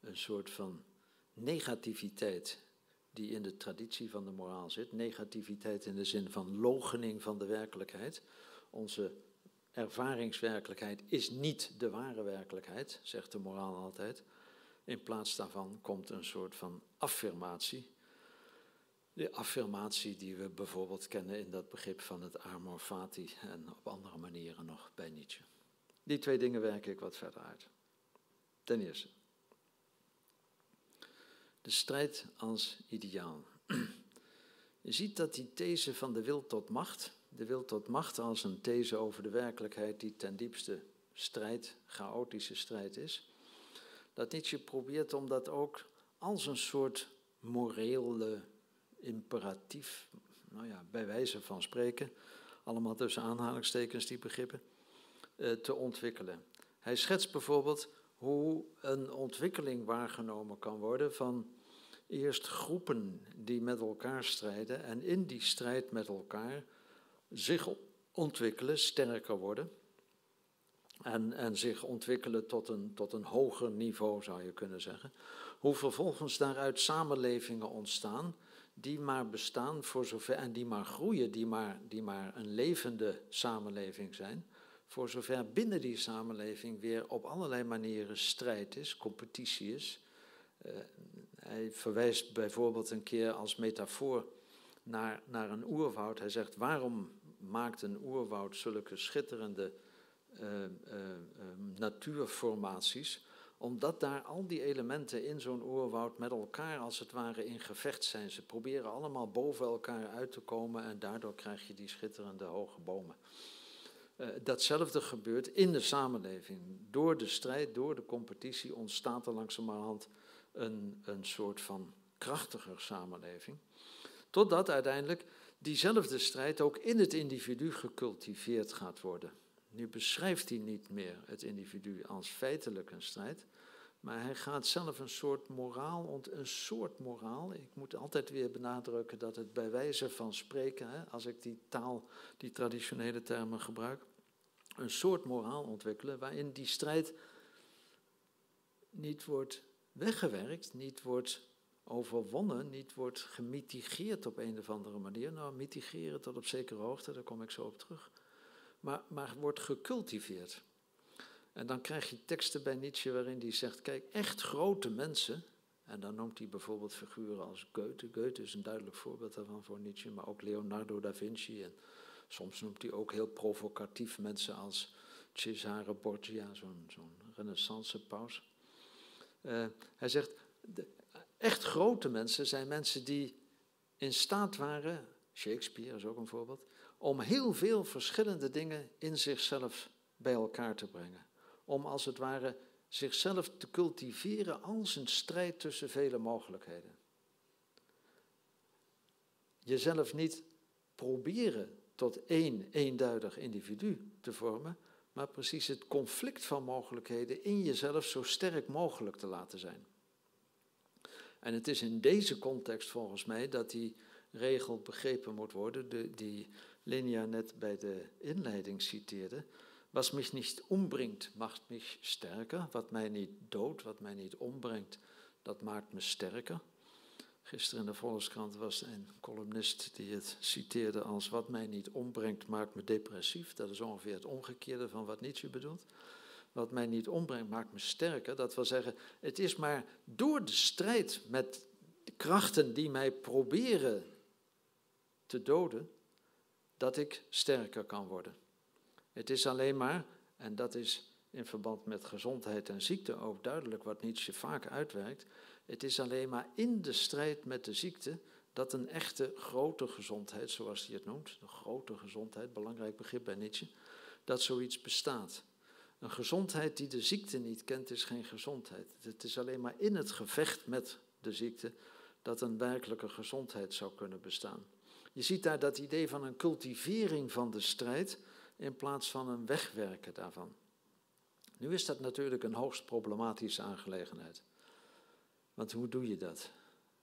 Speaker 2: een soort van negativiteit die in de traditie van de moraal zit. Negativiteit in de zin van logening van de werkelijkheid. Onze ervaringswerkelijkheid is niet de ware werkelijkheid, zegt de moraal altijd. In plaats daarvan komt een soort van affirmatie. De affirmatie die we bijvoorbeeld kennen in dat begrip van het amor fati en op andere manieren nog bij Nietzsche. Die twee dingen werk ik wat verder uit. Ten eerste, de strijd als ideaal. Je ziet dat die these van de wil tot macht, de wil tot macht als een these over de werkelijkheid die ten diepste strijd, chaotische strijd is, dat Nietzsche probeert om dat ook als een soort morele imperatief, nou ja, bij wijze van spreken, allemaal tussen aanhalingstekens die begrippen, eh, te ontwikkelen. Hij schetst bijvoorbeeld hoe een ontwikkeling waargenomen kan worden van eerst groepen die met elkaar strijden en in die strijd met elkaar zich ontwikkelen, sterker worden en, en zich ontwikkelen tot een, tot een hoger niveau, zou je kunnen zeggen. Hoe vervolgens daaruit samenlevingen ontstaan die maar bestaan voor zover en die maar groeien, die maar, die maar een levende samenleving zijn voor zover binnen die samenleving weer op allerlei manieren strijd is, competitie is. Uh, hij verwijst bijvoorbeeld een keer als metafoor naar, naar een oerwoud. Hij zegt, waarom maakt een oerwoud zulke schitterende uh, uh, natuurformaties? Omdat daar al die elementen in zo'n oerwoud met elkaar als het ware in gevecht zijn. Ze proberen allemaal boven elkaar uit te komen en daardoor krijg je die schitterende hoge bomen. Uh, datzelfde gebeurt in de samenleving. Door de strijd, door de competitie ontstaat er langzamerhand een, een soort van krachtiger samenleving. Totdat uiteindelijk diezelfde strijd ook in het individu gecultiveerd gaat worden. Nu beschrijft hij niet meer het individu als feitelijk een strijd, maar hij gaat zelf een soort moraal, een soort moraal. Ik moet altijd weer benadrukken dat het bij wijze van spreken, hè, als ik die taal, die traditionele termen gebruik, een soort moraal ontwikkelen waarin die strijd niet wordt weggewerkt, niet wordt overwonnen, niet wordt gemitigeerd op een of andere manier. Nou, mitigeren tot op zekere hoogte, daar kom ik zo op terug. Maar, maar wordt gecultiveerd. En dan krijg je teksten bij Nietzsche waarin hij zegt: kijk, echt grote mensen. En dan noemt hij bijvoorbeeld figuren als Goethe. Goethe is een duidelijk voorbeeld daarvan voor Nietzsche, maar ook Leonardo da Vinci. En soms noemt hij ook heel provocatief mensen als Cesare Borgia, zo'n zo'n renaissance-paus. Uh, hij zegt: de, echt grote mensen zijn mensen die in staat waren, Shakespeare is ook een voorbeeld, om heel veel verschillende dingen in zichzelf bij elkaar te brengen om als het ware zichzelf te cultiveren als een strijd tussen vele mogelijkheden. Jezelf niet proberen tot één eenduidig individu te vormen, maar precies het conflict van mogelijkheden in jezelf zo sterk mogelijk te laten zijn. En het is in deze context volgens mij dat die regel begrepen moet worden, de, die Linia net bij de inleiding citeerde, Was mich nicht umbringt, macht mich sterker. Wat mij niet doodt, wat mij niet ombrengt, dat maakt me sterker. Gisteren in de Volkskrant was een columnist die het citeerde als wat mij niet ombrengt, maakt me depressief. Dat is ongeveer het omgekeerde van wat Nietzsche bedoelt. Wat mij niet ombrengt, maakt me sterker. Dat wil zeggen, het is maar door de strijd met de krachten die mij proberen te doden, dat ik sterker kan worden. Het is alleen maar, en dat is in verband met gezondheid en ziekte ook duidelijk wat Nietzsche vaak uitwerkt, het is alleen maar in de strijd met de ziekte dat een echte grote gezondheid, zoals hij het noemt, een grote gezondheid, belangrijk begrip bij Nietzsche, dat zoiets bestaat. Een gezondheid die de ziekte niet kent, is geen gezondheid. Het is alleen maar in het gevecht met de ziekte dat een werkelijke gezondheid zou kunnen bestaan. Je ziet daar dat idee van een cultivering van de strijd, in plaats van een wegwerken daarvan. Nu is dat natuurlijk een hoogst problematische aangelegenheid. Want hoe doe je dat?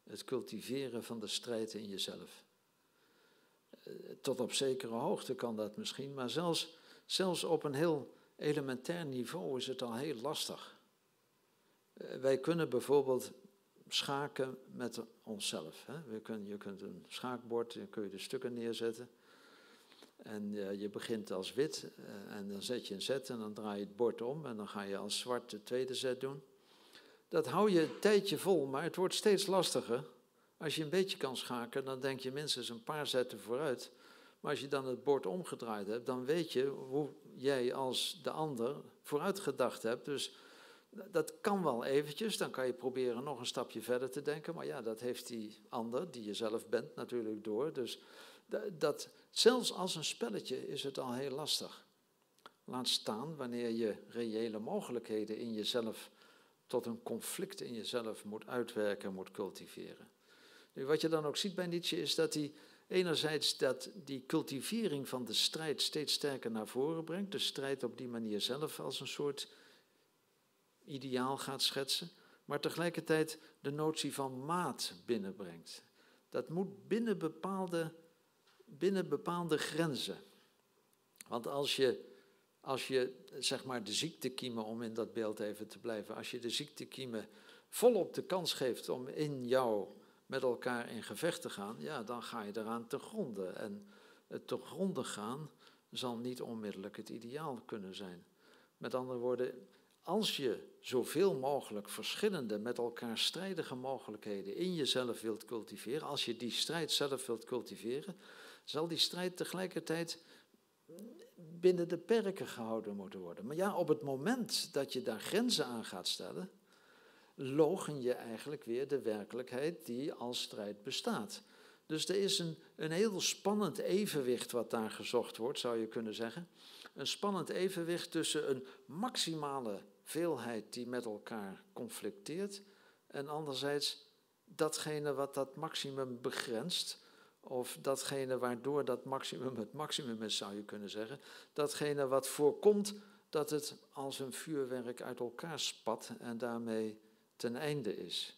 Speaker 2: Het cultiveren van de strijd in jezelf. Eh, tot op zekere hoogte kan dat misschien, maar zelfs, zelfs op een heel elementair niveau is het al heel lastig. Eh, wij kunnen bijvoorbeeld schaken met onszelf. Hè? We kunnen, je kunt een schaakbord, dan kun je de stukken neerzetten. En uh, je begint als wit en dan zet je een zet en dan draai je het bord om en dan ga je als zwart de tweede zet doen. Dat hou je een tijdje vol, maar het wordt steeds lastiger. Als je een beetje kan schaken, dan denk je minstens een paar zetten vooruit. Maar als je dan het bord omgedraaid hebt, dan weet je hoe jij als de ander vooruit gedacht hebt. Dus dat kan wel eventjes, dan kan je proberen nog een stapje verder te denken. Maar ja, dat heeft die ander, die je zelf bent, natuurlijk door. Dus dat, zelfs als een spelletje is het al heel lastig. Laat staan wanneer je reële mogelijkheden in jezelf tot een conflict in jezelf moet uitwerken, moet cultiveren. Wat je dan ook ziet bij Nietzsche is dat hij enerzijds dat die cultivering van de strijd steeds sterker naar voren brengt, de strijd op die manier zelf als een soort ideaal gaat schetsen, maar tegelijkertijd de notie van maat binnenbrengt. Dat moet binnen bepaalde binnen bepaalde grenzen. Want als je, als je zeg maar de ziektekiemen, om in dat beeld even te blijven, als je de ziektekiemen volop de kans geeft om in jou met elkaar in gevecht te gaan, ja, dan ga je eraan te gronden. En het te gronden gaan zal niet onmiddellijk het ideaal kunnen zijn. Met andere woorden, als je zoveel mogelijk verschillende, met elkaar strijdige mogelijkheden in jezelf wilt cultiveren, als je die strijd zelf wilt cultiveren, zal die strijd tegelijkertijd binnen de perken gehouden moeten worden. Maar ja, op het moment dat je daar grenzen aan gaat stellen, logen je eigenlijk weer de werkelijkheid die als strijd bestaat. Dus er is een, een heel spannend evenwicht wat daar gezocht wordt, zou je kunnen zeggen. Een spannend evenwicht tussen een maximale veelheid die met elkaar conflicteert en anderzijds datgene wat dat maximum begrenst, of datgene waardoor dat maximum het maximum is, zou je kunnen zeggen, datgene wat voorkomt dat het als een vuurwerk uit elkaar spat en daarmee ten einde is.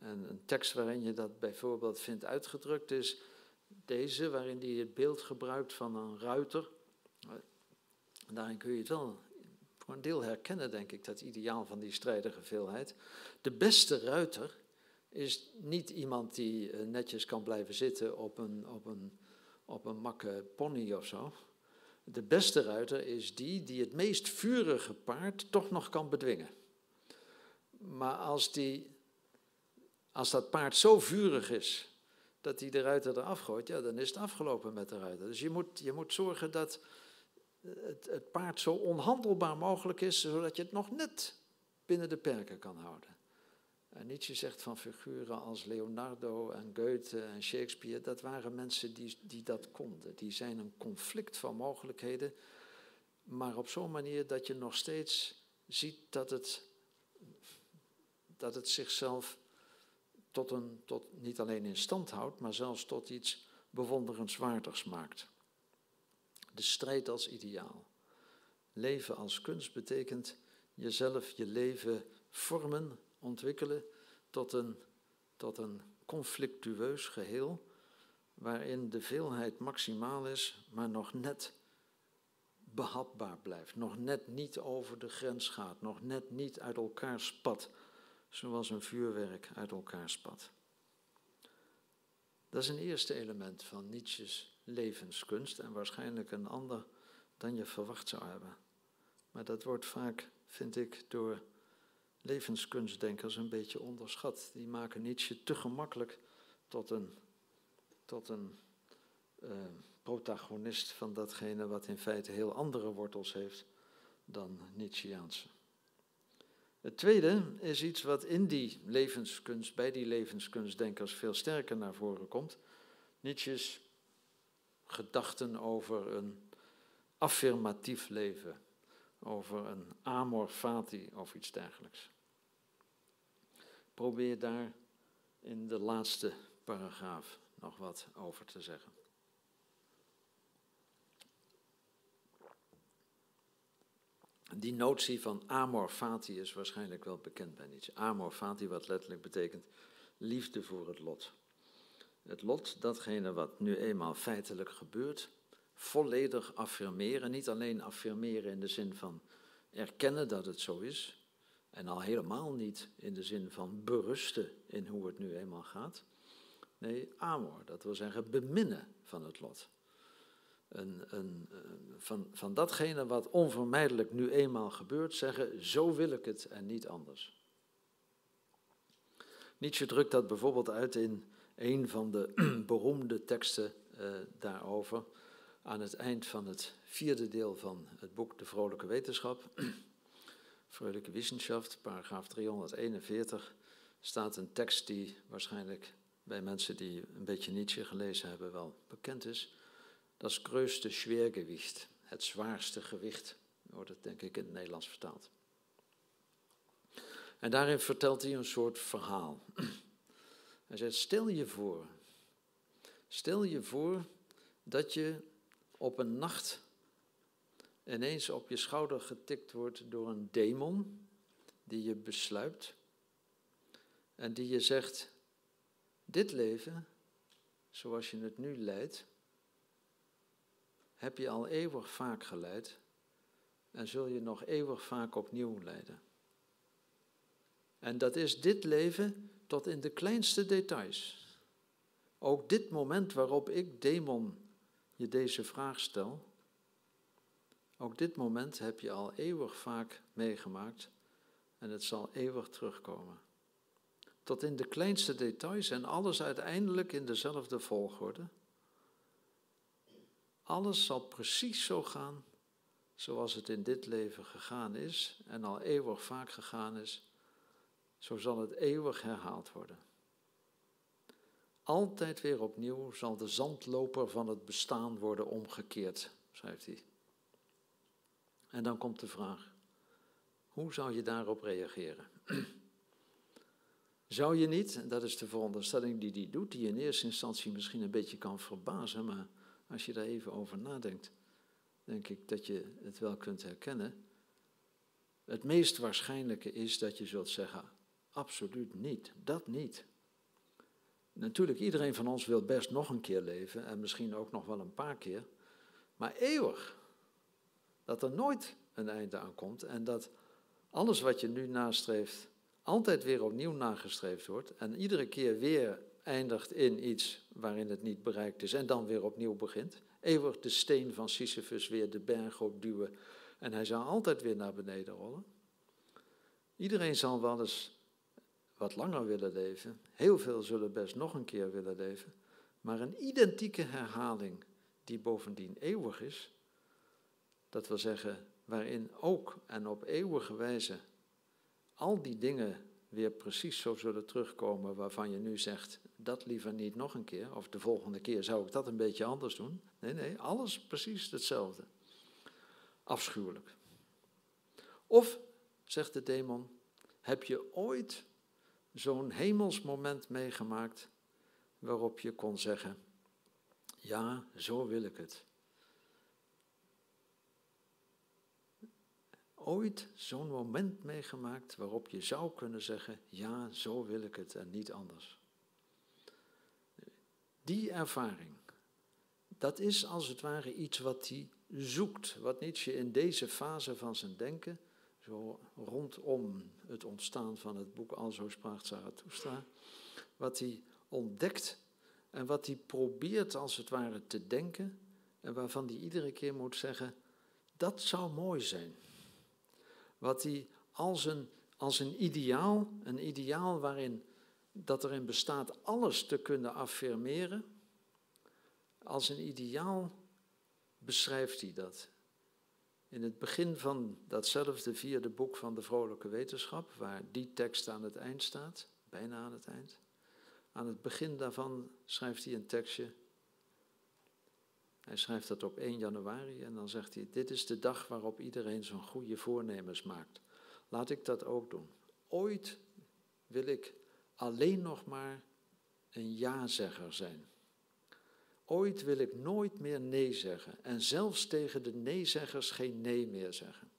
Speaker 2: En een tekst waarin je dat bijvoorbeeld vindt uitgedrukt is deze, waarin hij het beeld gebruikt van een ruiter. Daarin kun je het wel voor een deel herkennen, denk ik, dat ideaal van die strijdige veelheid. De beste ruiter is niet iemand die eh, netjes kan blijven zitten op een, op een, op een makke pony of zo. De beste ruiter is die die het meest vurige paard toch nog kan bedwingen. Maar als, die, als dat paard zo vurig is dat hij de ruiter eraf gooit, ja, dan is het afgelopen met de ruiter. Dus je moet, je moet zorgen dat het, het paard zo onhandelbaar mogelijk is, zodat je het nog net binnen de perken kan houden. En Nietzsche zegt van figuren als Leonardo en Goethe en Shakespeare, dat waren mensen die, die dat konden. Die zijn een conflict van mogelijkheden, maar op zo'n manier dat je nog steeds ziet dat het, dat het zichzelf tot een, tot niet alleen in stand houdt, maar zelfs tot iets bewonderenswaardigs maakt. De strijd als ideaal. Leven als kunst betekent jezelf, je leven vormen, ontwikkelen tot een, tot een conflictueus geheel, waarin de veelheid maximaal is, maar nog net behapbaar blijft, nog net niet over de grens gaat, nog net niet uit elkaar spat, zoals een vuurwerk uit elkaar spat. Dat is een eerste element van Nietzsche's levenskunst en waarschijnlijk een ander dan je verwacht zou hebben. Maar dat wordt vaak, vind ik, door levenskunstdenkers een beetje onderschat. Die maken Nietzsche te gemakkelijk tot een, tot een uh, protagonist van datgene wat in feite heel andere wortels heeft dan Nietzscheaanse. Het tweede is iets wat in die levenskunst, bij die levenskunstdenkers veel sterker naar voren komt. Nietzsche's gedachten over een affirmatief leven, over een amor fati of iets dergelijks. Probeer daar in de laatste paragraaf nog wat over te zeggen. Die notie van amor fati is waarschijnlijk wel bekend bij Nietzsche. Amor fati, wat letterlijk betekent liefde voor het lot. Het lot, datgene wat nu eenmaal feitelijk gebeurt, volledig affirmeren. Niet alleen affirmeren in de zin van erkennen dat het zo is, en al helemaal niet in de zin van berusten in hoe het nu eenmaal gaat. Nee, amor, dat wil zeggen beminnen van het lot een, een, van, van datgene wat onvermijdelijk nu eenmaal gebeurt, zeggen, zo wil ik het en niet anders. Nietzsche drukt dat bijvoorbeeld uit in een van de beroemde teksten uh, daarover, aan het eind van het vierde deel van het boek De Vrolijke Wetenschap, Vrolijke Wissenschaft, paragraaf 341, staat een tekst die waarschijnlijk bij mensen die een beetje Nietzsche gelezen hebben wel bekend is. Dat is größte Schwergewicht, het zwaarste gewicht, wordt het denk ik in het Nederlands vertaald. En daarin vertelt hij een soort verhaal. Hij zegt, stel je voor, stel je voor dat je op een nacht ineens op je schouder getikt wordt door een demon die je besluipt en die je zegt, dit leven, zoals je het nu leidt, heb je al eeuwig vaak geleid en zul je nog eeuwig vaak opnieuw leiden. En dat is dit leven tot in de kleinste details. Ook dit moment waarop ik, demon, je deze vraag stel, ook dit moment heb je al eeuwig vaak meegemaakt en het zal eeuwig terugkomen. Tot in de kleinste details en alles uiteindelijk in dezelfde volgorde. Alles zal precies zo gaan zoals het in dit leven gegaan is en al eeuwig vaak gegaan is. Zo zal het eeuwig herhaald worden. Altijd weer opnieuw zal de zandloper van het bestaan worden omgekeerd, schrijft hij. En dan komt de vraag: hoe zou je daarop reageren? Zou je niet, dat is de veronderstelling die hij doet, die in eerste instantie misschien een beetje kan verbazen, maar als je daar even over nadenkt, denk ik dat je het wel kunt herkennen. Het meest waarschijnlijke is dat je zult zeggen, absoluut niet, dat niet. Natuurlijk, iedereen van ons wil best nog een keer leven en misschien ook nog wel een paar keer, maar eeuwig. Dat er nooit een einde aan komt en dat alles wat je nu nastreeft altijd weer opnieuw nagestreefd wordt en iedere keer weer eindigt in iets waarin het niet bereikt is en dan weer opnieuw begint. Eeuwig de steen van Sisyphus weer de berg opduwen en hij zal altijd weer naar beneden rollen. Iedereen zal wel eens wat langer willen leven. Heel veel zullen best nog een keer willen leven. Maar een identieke herhaling die bovendien eeuwig is, dat wil zeggen waarin ook en op eeuwige wijze al die dingen weer precies zo zullen terugkomen waarvan je nu zegt, dat liever niet nog een keer, of de volgende keer zou ik dat een beetje anders doen. Nee, nee, alles precies hetzelfde. Afschuwelijk. Of, zegt de demon, heb je ooit zo'n hemelsmoment meegemaakt waarop je kon zeggen, ja, zo wil ik het. Ooit zo'n moment meegemaakt waarop je zou kunnen zeggen, ja, zo wil ik het en niet anders. Die ervaring, dat is als het ware iets wat hij zoekt, wat Nietzsche in deze fase van zijn denken zo rondom het ontstaan van het boek Alzo spraakt Zarathustra, wat hij ontdekt en wat hij probeert als het ware te denken en waarvan hij iedere keer moet zeggen, dat zou mooi zijn. Wat hij als een, als een ideaal, een ideaal waarin dat erin bestaat alles te kunnen affirmeren, als een ideaal beschrijft hij dat. In het begin van datzelfde vierde boek van de Vrolijke Wetenschap, waar die tekst aan het eind staat, bijna aan het eind, aan het begin daarvan schrijft hij een tekstje. Hij schrijft dat op 1 januari en dan zegt hij: Dit is de dag waarop iedereen zo'n goede voornemens maakt. Laat ik dat ook doen. Ooit wil ik alleen nog maar een ja-zegger zijn. Ooit wil ik nooit meer nee zeggen en zelfs tegen de nee-zeggers geen nee meer zeggen.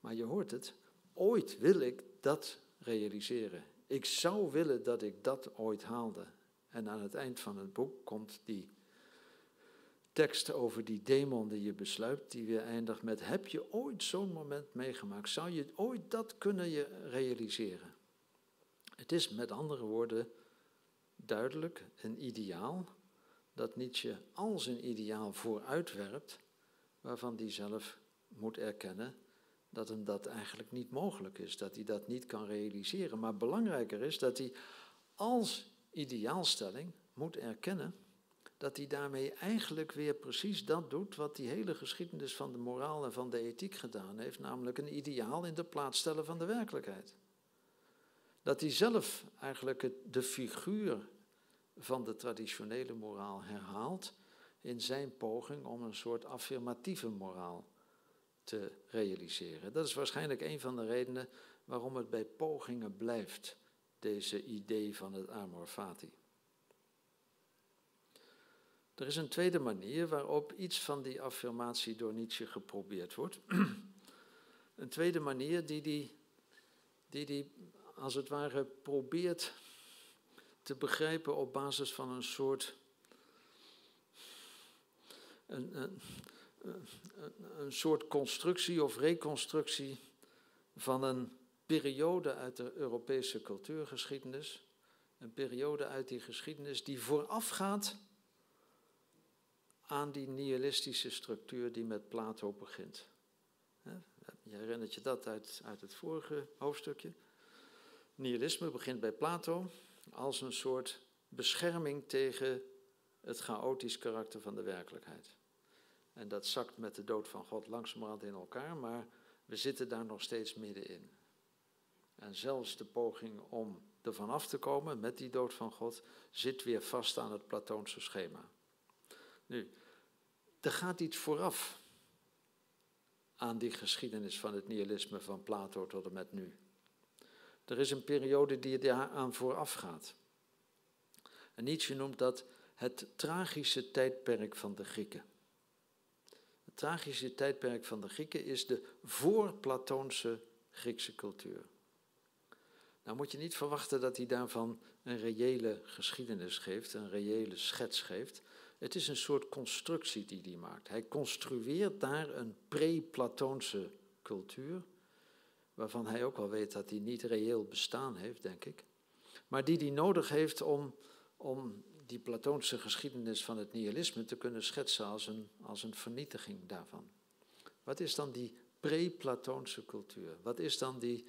Speaker 2: Maar je hoort het, ooit wil ik dat realiseren. Ik zou willen dat ik dat ooit haalde. En aan het eind van het boek komt die tekst over die demon die je besluit, die weer eindigt met: Heb je ooit zo'n moment meegemaakt? Zou je ooit dat kunnen je realiseren? Het is met andere woorden duidelijk een ideaal dat Nietzsche als een ideaal vooruitwerpt, waarvan hij zelf moet erkennen dat hem dat eigenlijk niet mogelijk is, dat hij dat niet kan realiseren. Maar belangrijker is dat hij als ideaalstelling moet erkennen dat hij daarmee eigenlijk weer precies dat doet wat die hele geschiedenis van de moraal en van de ethiek gedaan heeft, namelijk een ideaal in de plaats stellen van de werkelijkheid. Dat hij zelf eigenlijk de figuur van de traditionele moraal herhaalt in zijn poging om een soort affirmatieve moraal te realiseren. Dat is waarschijnlijk een van de redenen waarom het bij pogingen blijft, deze idee van het amor fati. Er is een tweede manier waarop iets van die affirmatie door Nietzsche geprobeerd wordt. een tweede manier die die, die die als het ware probeert te begrijpen op basis van een soort. Een, een, een, soort constructie of reconstructie van een periode uit de Europese cultuurgeschiedenis. Een periode uit die geschiedenis die voorafgaat aan die nihilistische structuur die met Plato begint. Je herinnert je dat uit, uit het vorige hoofdstukje. Nihilisme begint bij Plato als een soort bescherming tegen het chaotisch karakter van de werkelijkheid. En dat zakt met de dood van God langzamerhand in elkaar, maar we zitten daar nog steeds middenin. En zelfs de poging om er vanaf te komen met die dood van God zit weer vast aan het Platoonse schema. Nu, er gaat iets vooraf aan die geschiedenis van het nihilisme van Plato tot en met nu. Er is een periode die daaraan vooraf gaat. Nietzsche noemt dat het tragische tijdperk van de Grieken. Het tragische tijdperk van de Grieken is de voorplatoonse Griekse cultuur. Nou moet je niet verwachten dat hij daarvan een reële geschiedenis geeft, een reële schets geeft. Het is een soort constructie die hij maakt. Hij construeert daar een pre-Platoonse cultuur, waarvan hij ook wel weet dat die niet reëel bestaan heeft, denk ik, maar die hij nodig heeft om, om die Platoonse geschiedenis van het nihilisme te kunnen schetsen als een, als een vernietiging daarvan. Wat is dan die pre-Platoonse cultuur? Wat is dan die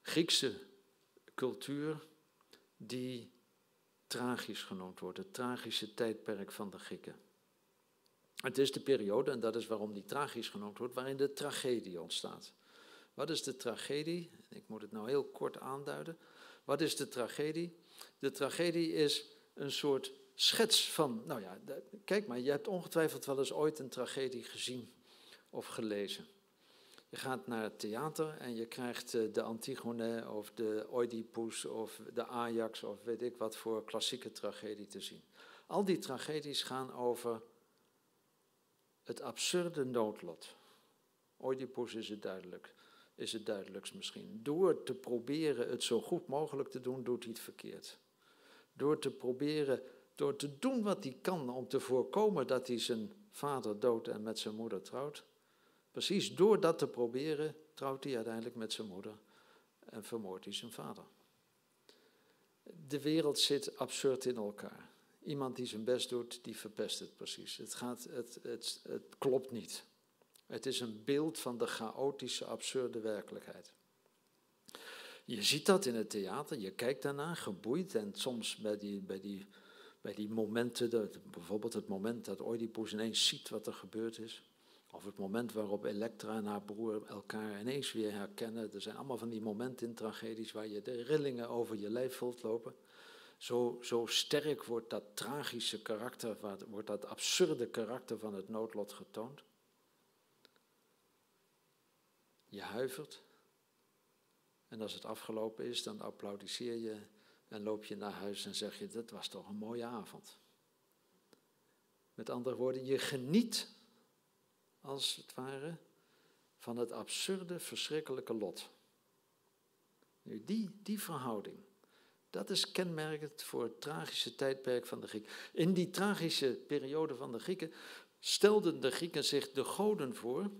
Speaker 2: Griekse cultuur die tragisch genoemd wordt, het tragische tijdperk van de Grieken? Het is de periode, en dat is waarom die tragisch genoemd wordt, waarin de tragedie ontstaat. Wat is de tragedie? Ik moet het nou heel kort aanduiden. Wat is de tragedie? De tragedie is een soort schets van, nou ja, kijk maar, je hebt ongetwijfeld wel eens ooit een tragedie gezien of gelezen. Je gaat naar het theater en je krijgt eh, de Antigone of de Oedipus of de Ajax of weet ik wat voor klassieke tragedie te zien. Al die tragedies gaan over het absurde noodlot. Oedipus is het duidelijk, is het duidelijkst misschien. Door te proberen het zo goed mogelijk te doen, doet hij het verkeerd. Door te proberen, door te doen wat hij kan om te voorkomen dat hij zijn vader doodt en met zijn moeder trouwt. Precies door dat te proberen, trouwt hij uiteindelijk met zijn moeder en vermoordt hij zijn vader. De wereld zit absurd in elkaar. Iemand die zijn best doet, die verpest het precies. Het, gaat, het, het, het klopt niet. Het is een beeld van de chaotische, absurde werkelijkheid. Je ziet dat in het theater, je kijkt daarna geboeid en soms bij die, bij die, bij die momenten, bijvoorbeeld het moment dat Oedipus ineens ziet wat er gebeurd is. Of het moment waarop Elektra en haar broer elkaar ineens weer herkennen. Er zijn allemaal van die momenten in tragedies waar je de rillingen over je lijf voelt lopen. Zo, zo sterk wordt dat tragische karakter, wordt dat absurde karakter van het noodlot getoond. Je huivert. En als het afgelopen is, dan applaudisseer je en loop je naar huis en zeg je, dat was toch een mooie avond. Met andere woorden, je geniet, als het ware, van het absurde, verschrikkelijke lot. Nu, die, die verhouding, dat is kenmerkend voor het tragische tijdperk van de Grieken. In die tragische periode van de Grieken stelden de Grieken zich de goden voor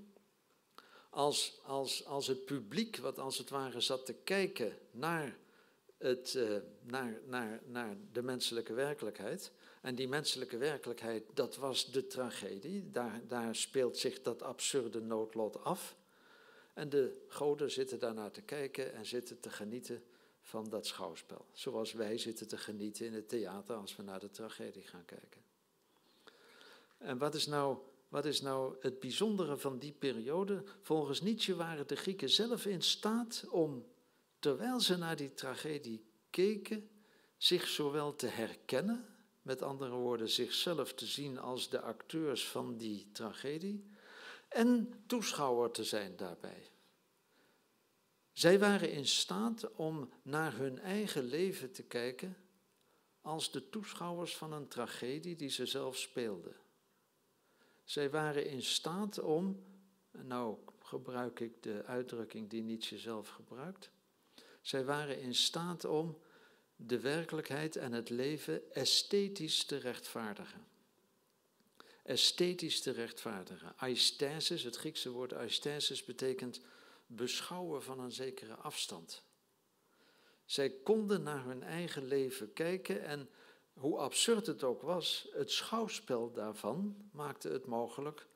Speaker 2: als, als, als het publiek, wat als het ware zat te kijken naar, het, uh, naar, naar, naar de menselijke werkelijkheid. En die menselijke werkelijkheid, dat was de tragedie. Daar, daar speelt zich dat absurde noodlot af. En de goden zitten daarnaar te kijken en zitten te genieten van dat schouwspel. Zoals wij zitten te genieten in het theater als we naar de tragedie gaan kijken. En wat is nou, wat is nou het bijzondere van die periode? Volgens Nietzsche waren de Grieken zelf in staat om, terwijl ze naar die tragedie keken, zich zowel te herkennen, met andere woorden, zichzelf te zien als de acteurs van die tragedie, en toeschouwer te zijn daarbij. Zij waren in staat om naar hun eigen leven te kijken als de toeschouwers van een tragedie die ze zelf speelden. Zij waren in staat om, nou gebruik ik de uitdrukking die Nietzsche zelf gebruikt, zij waren in staat om de werkelijkheid en het leven esthetisch te rechtvaardigen. Esthetisch te rechtvaardigen. Aesthesis, het Griekse woord aesthesis, betekent beschouwen van een zekere afstand. Zij konden naar hun eigen leven kijken en hoe absurd het ook was, het schouwspel daarvan maakte het mogelijk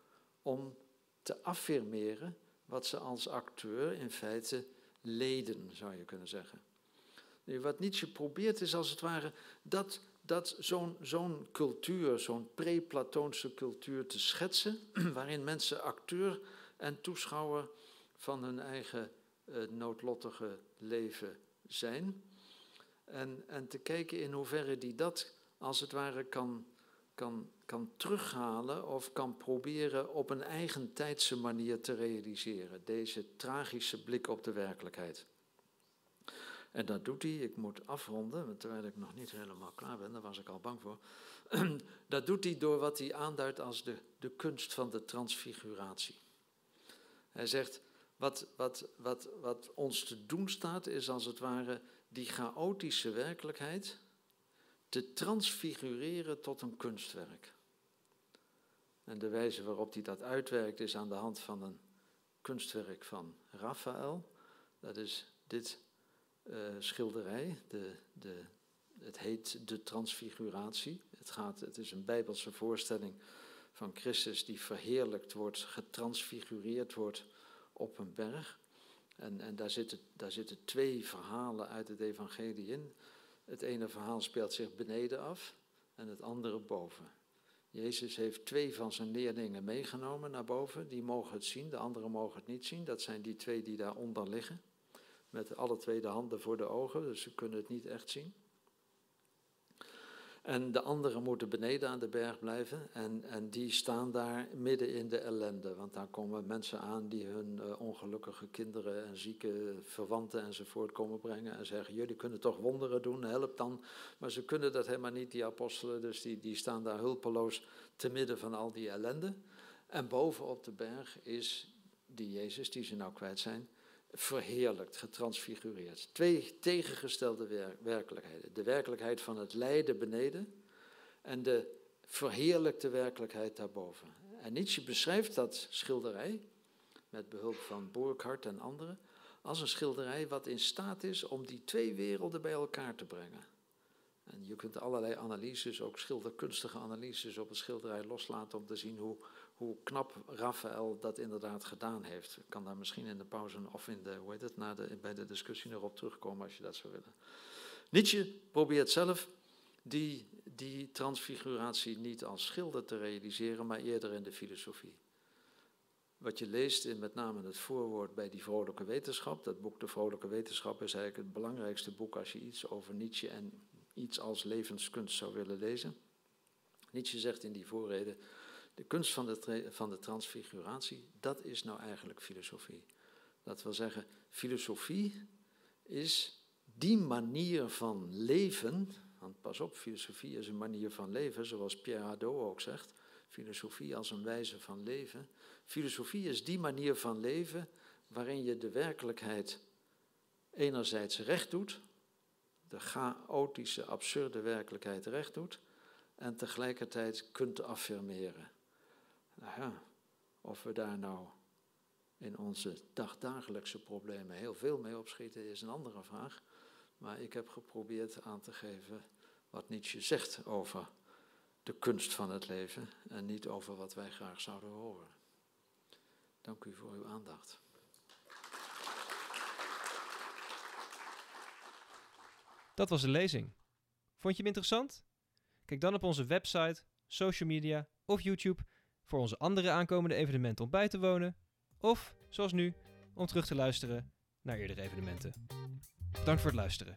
Speaker 2: om te affirmeren wat ze als acteur in feite leden, zou je kunnen zeggen. Nu, wat Nietzsche probeert is als het ware dat, dat zo'n zo'n cultuur, zo'n pre-Platoonse cultuur te schetsen, waarin mensen acteur en toeschouwer van hun eigen uh, noodlottige leven zijn. En, en te kijken in hoeverre die dat als het ware kan, kan, kan terughalen of kan proberen op een eigen tijdse manier te realiseren. Deze tragische blik op de werkelijkheid. En dat doet hij, ik moet afronden, terwijl ik nog niet helemaal klaar ben, daar was ik al bang voor. dat doet hij door wat hij aanduidt als de, de kunst van de transfiguratie. Hij zegt, wat, wat, wat, wat ons te doen staat, is als het ware die chaotische werkelijkheid te transfigureren tot een kunstwerk. En de wijze waarop hij dat uitwerkt is aan de hand van een kunstwerk van Raphaël. Dat is dit uh, schilderij. De, de, het heet de transfiguratie. Het, gaat, het is een bijbelse voorstelling van Christus die verheerlijkt wordt, getransfigureerd wordt op een berg. En, en daar, zitten, daar zitten twee verhalen uit het evangelie in. Het ene verhaal speelt zich beneden af en het andere boven. Jezus heeft twee van zijn leerlingen meegenomen naar boven. Die mogen het zien, de anderen mogen het niet zien. Dat zijn die twee die daaronder liggen. Met alle twee de handen voor de ogen, dus ze kunnen het niet echt zien. En de anderen moeten beneden aan de berg blijven. En, en die staan daar midden in de ellende. Want daar komen mensen aan die hun uh, ongelukkige kinderen en zieke verwanten enzovoort komen brengen. En zeggen: Jullie kunnen toch wonderen doen, help dan. Maar ze kunnen dat helemaal niet, die apostelen. Dus die, die staan daar hulpeloos te midden van al die ellende. En boven op de berg is die Jezus, die ze nou kwijt zijn, verheerlijkt, getransfigureerd. Twee tegengestelde werkelijkheden. De werkelijkheid van het lijden beneden en de verheerlijkte werkelijkheid daarboven. En Nietzsche beschrijft dat schilderij, met behulp van Burckhardt en anderen, als een schilderij wat in staat is om die twee werelden bij elkaar te brengen. En je kunt allerlei analyses, ook schilderkunstige analyses op het schilderij loslaten om te zien hoe, hoe knap Raphaël dat inderdaad gedaan heeft. Ik kan daar misschien in de pauze of in de, hoe heet het, na de, bij de discussie nog op terugkomen als je dat zou willen. Nietzsche probeert zelf die, die transfiguratie niet als schilder te realiseren, maar eerder in de filosofie. Wat je leest in met name het voorwoord bij die vrolijke wetenschap, dat boek De Vrolijke Wetenschap is eigenlijk het belangrijkste boek als je iets over Nietzsche en iets als levenskunst zou willen lezen. Nietzsche zegt in die voorreden, de kunst van de, van de transfiguratie, dat is nou eigenlijk filosofie. Dat wil zeggen, filosofie is die manier van leven, want pas op, filosofie is een manier van leven, zoals Pierre Hadot ook zegt, filosofie als een wijze van leven. Filosofie is die manier van leven waarin je de werkelijkheid enerzijds recht doet, de chaotische, absurde werkelijkheid recht doet, en tegelijkertijd kunt affirmeren. Nou ja, of we daar nou in onze dagdagelijkse problemen heel veel mee opschieten, is een andere vraag. Maar ik heb geprobeerd aan te geven wat Nietzsche zegt over de kunst van het leven en niet over wat wij graag zouden horen. Dank u voor uw aandacht.
Speaker 1: Dat was de lezing. Vond je hem interessant? Kijk dan op onze website, social media of YouTube voor onze andere aankomende evenementen om bij te wonen, of zoals nu, om terug te luisteren naar eerdere evenementen. Dank voor het luisteren.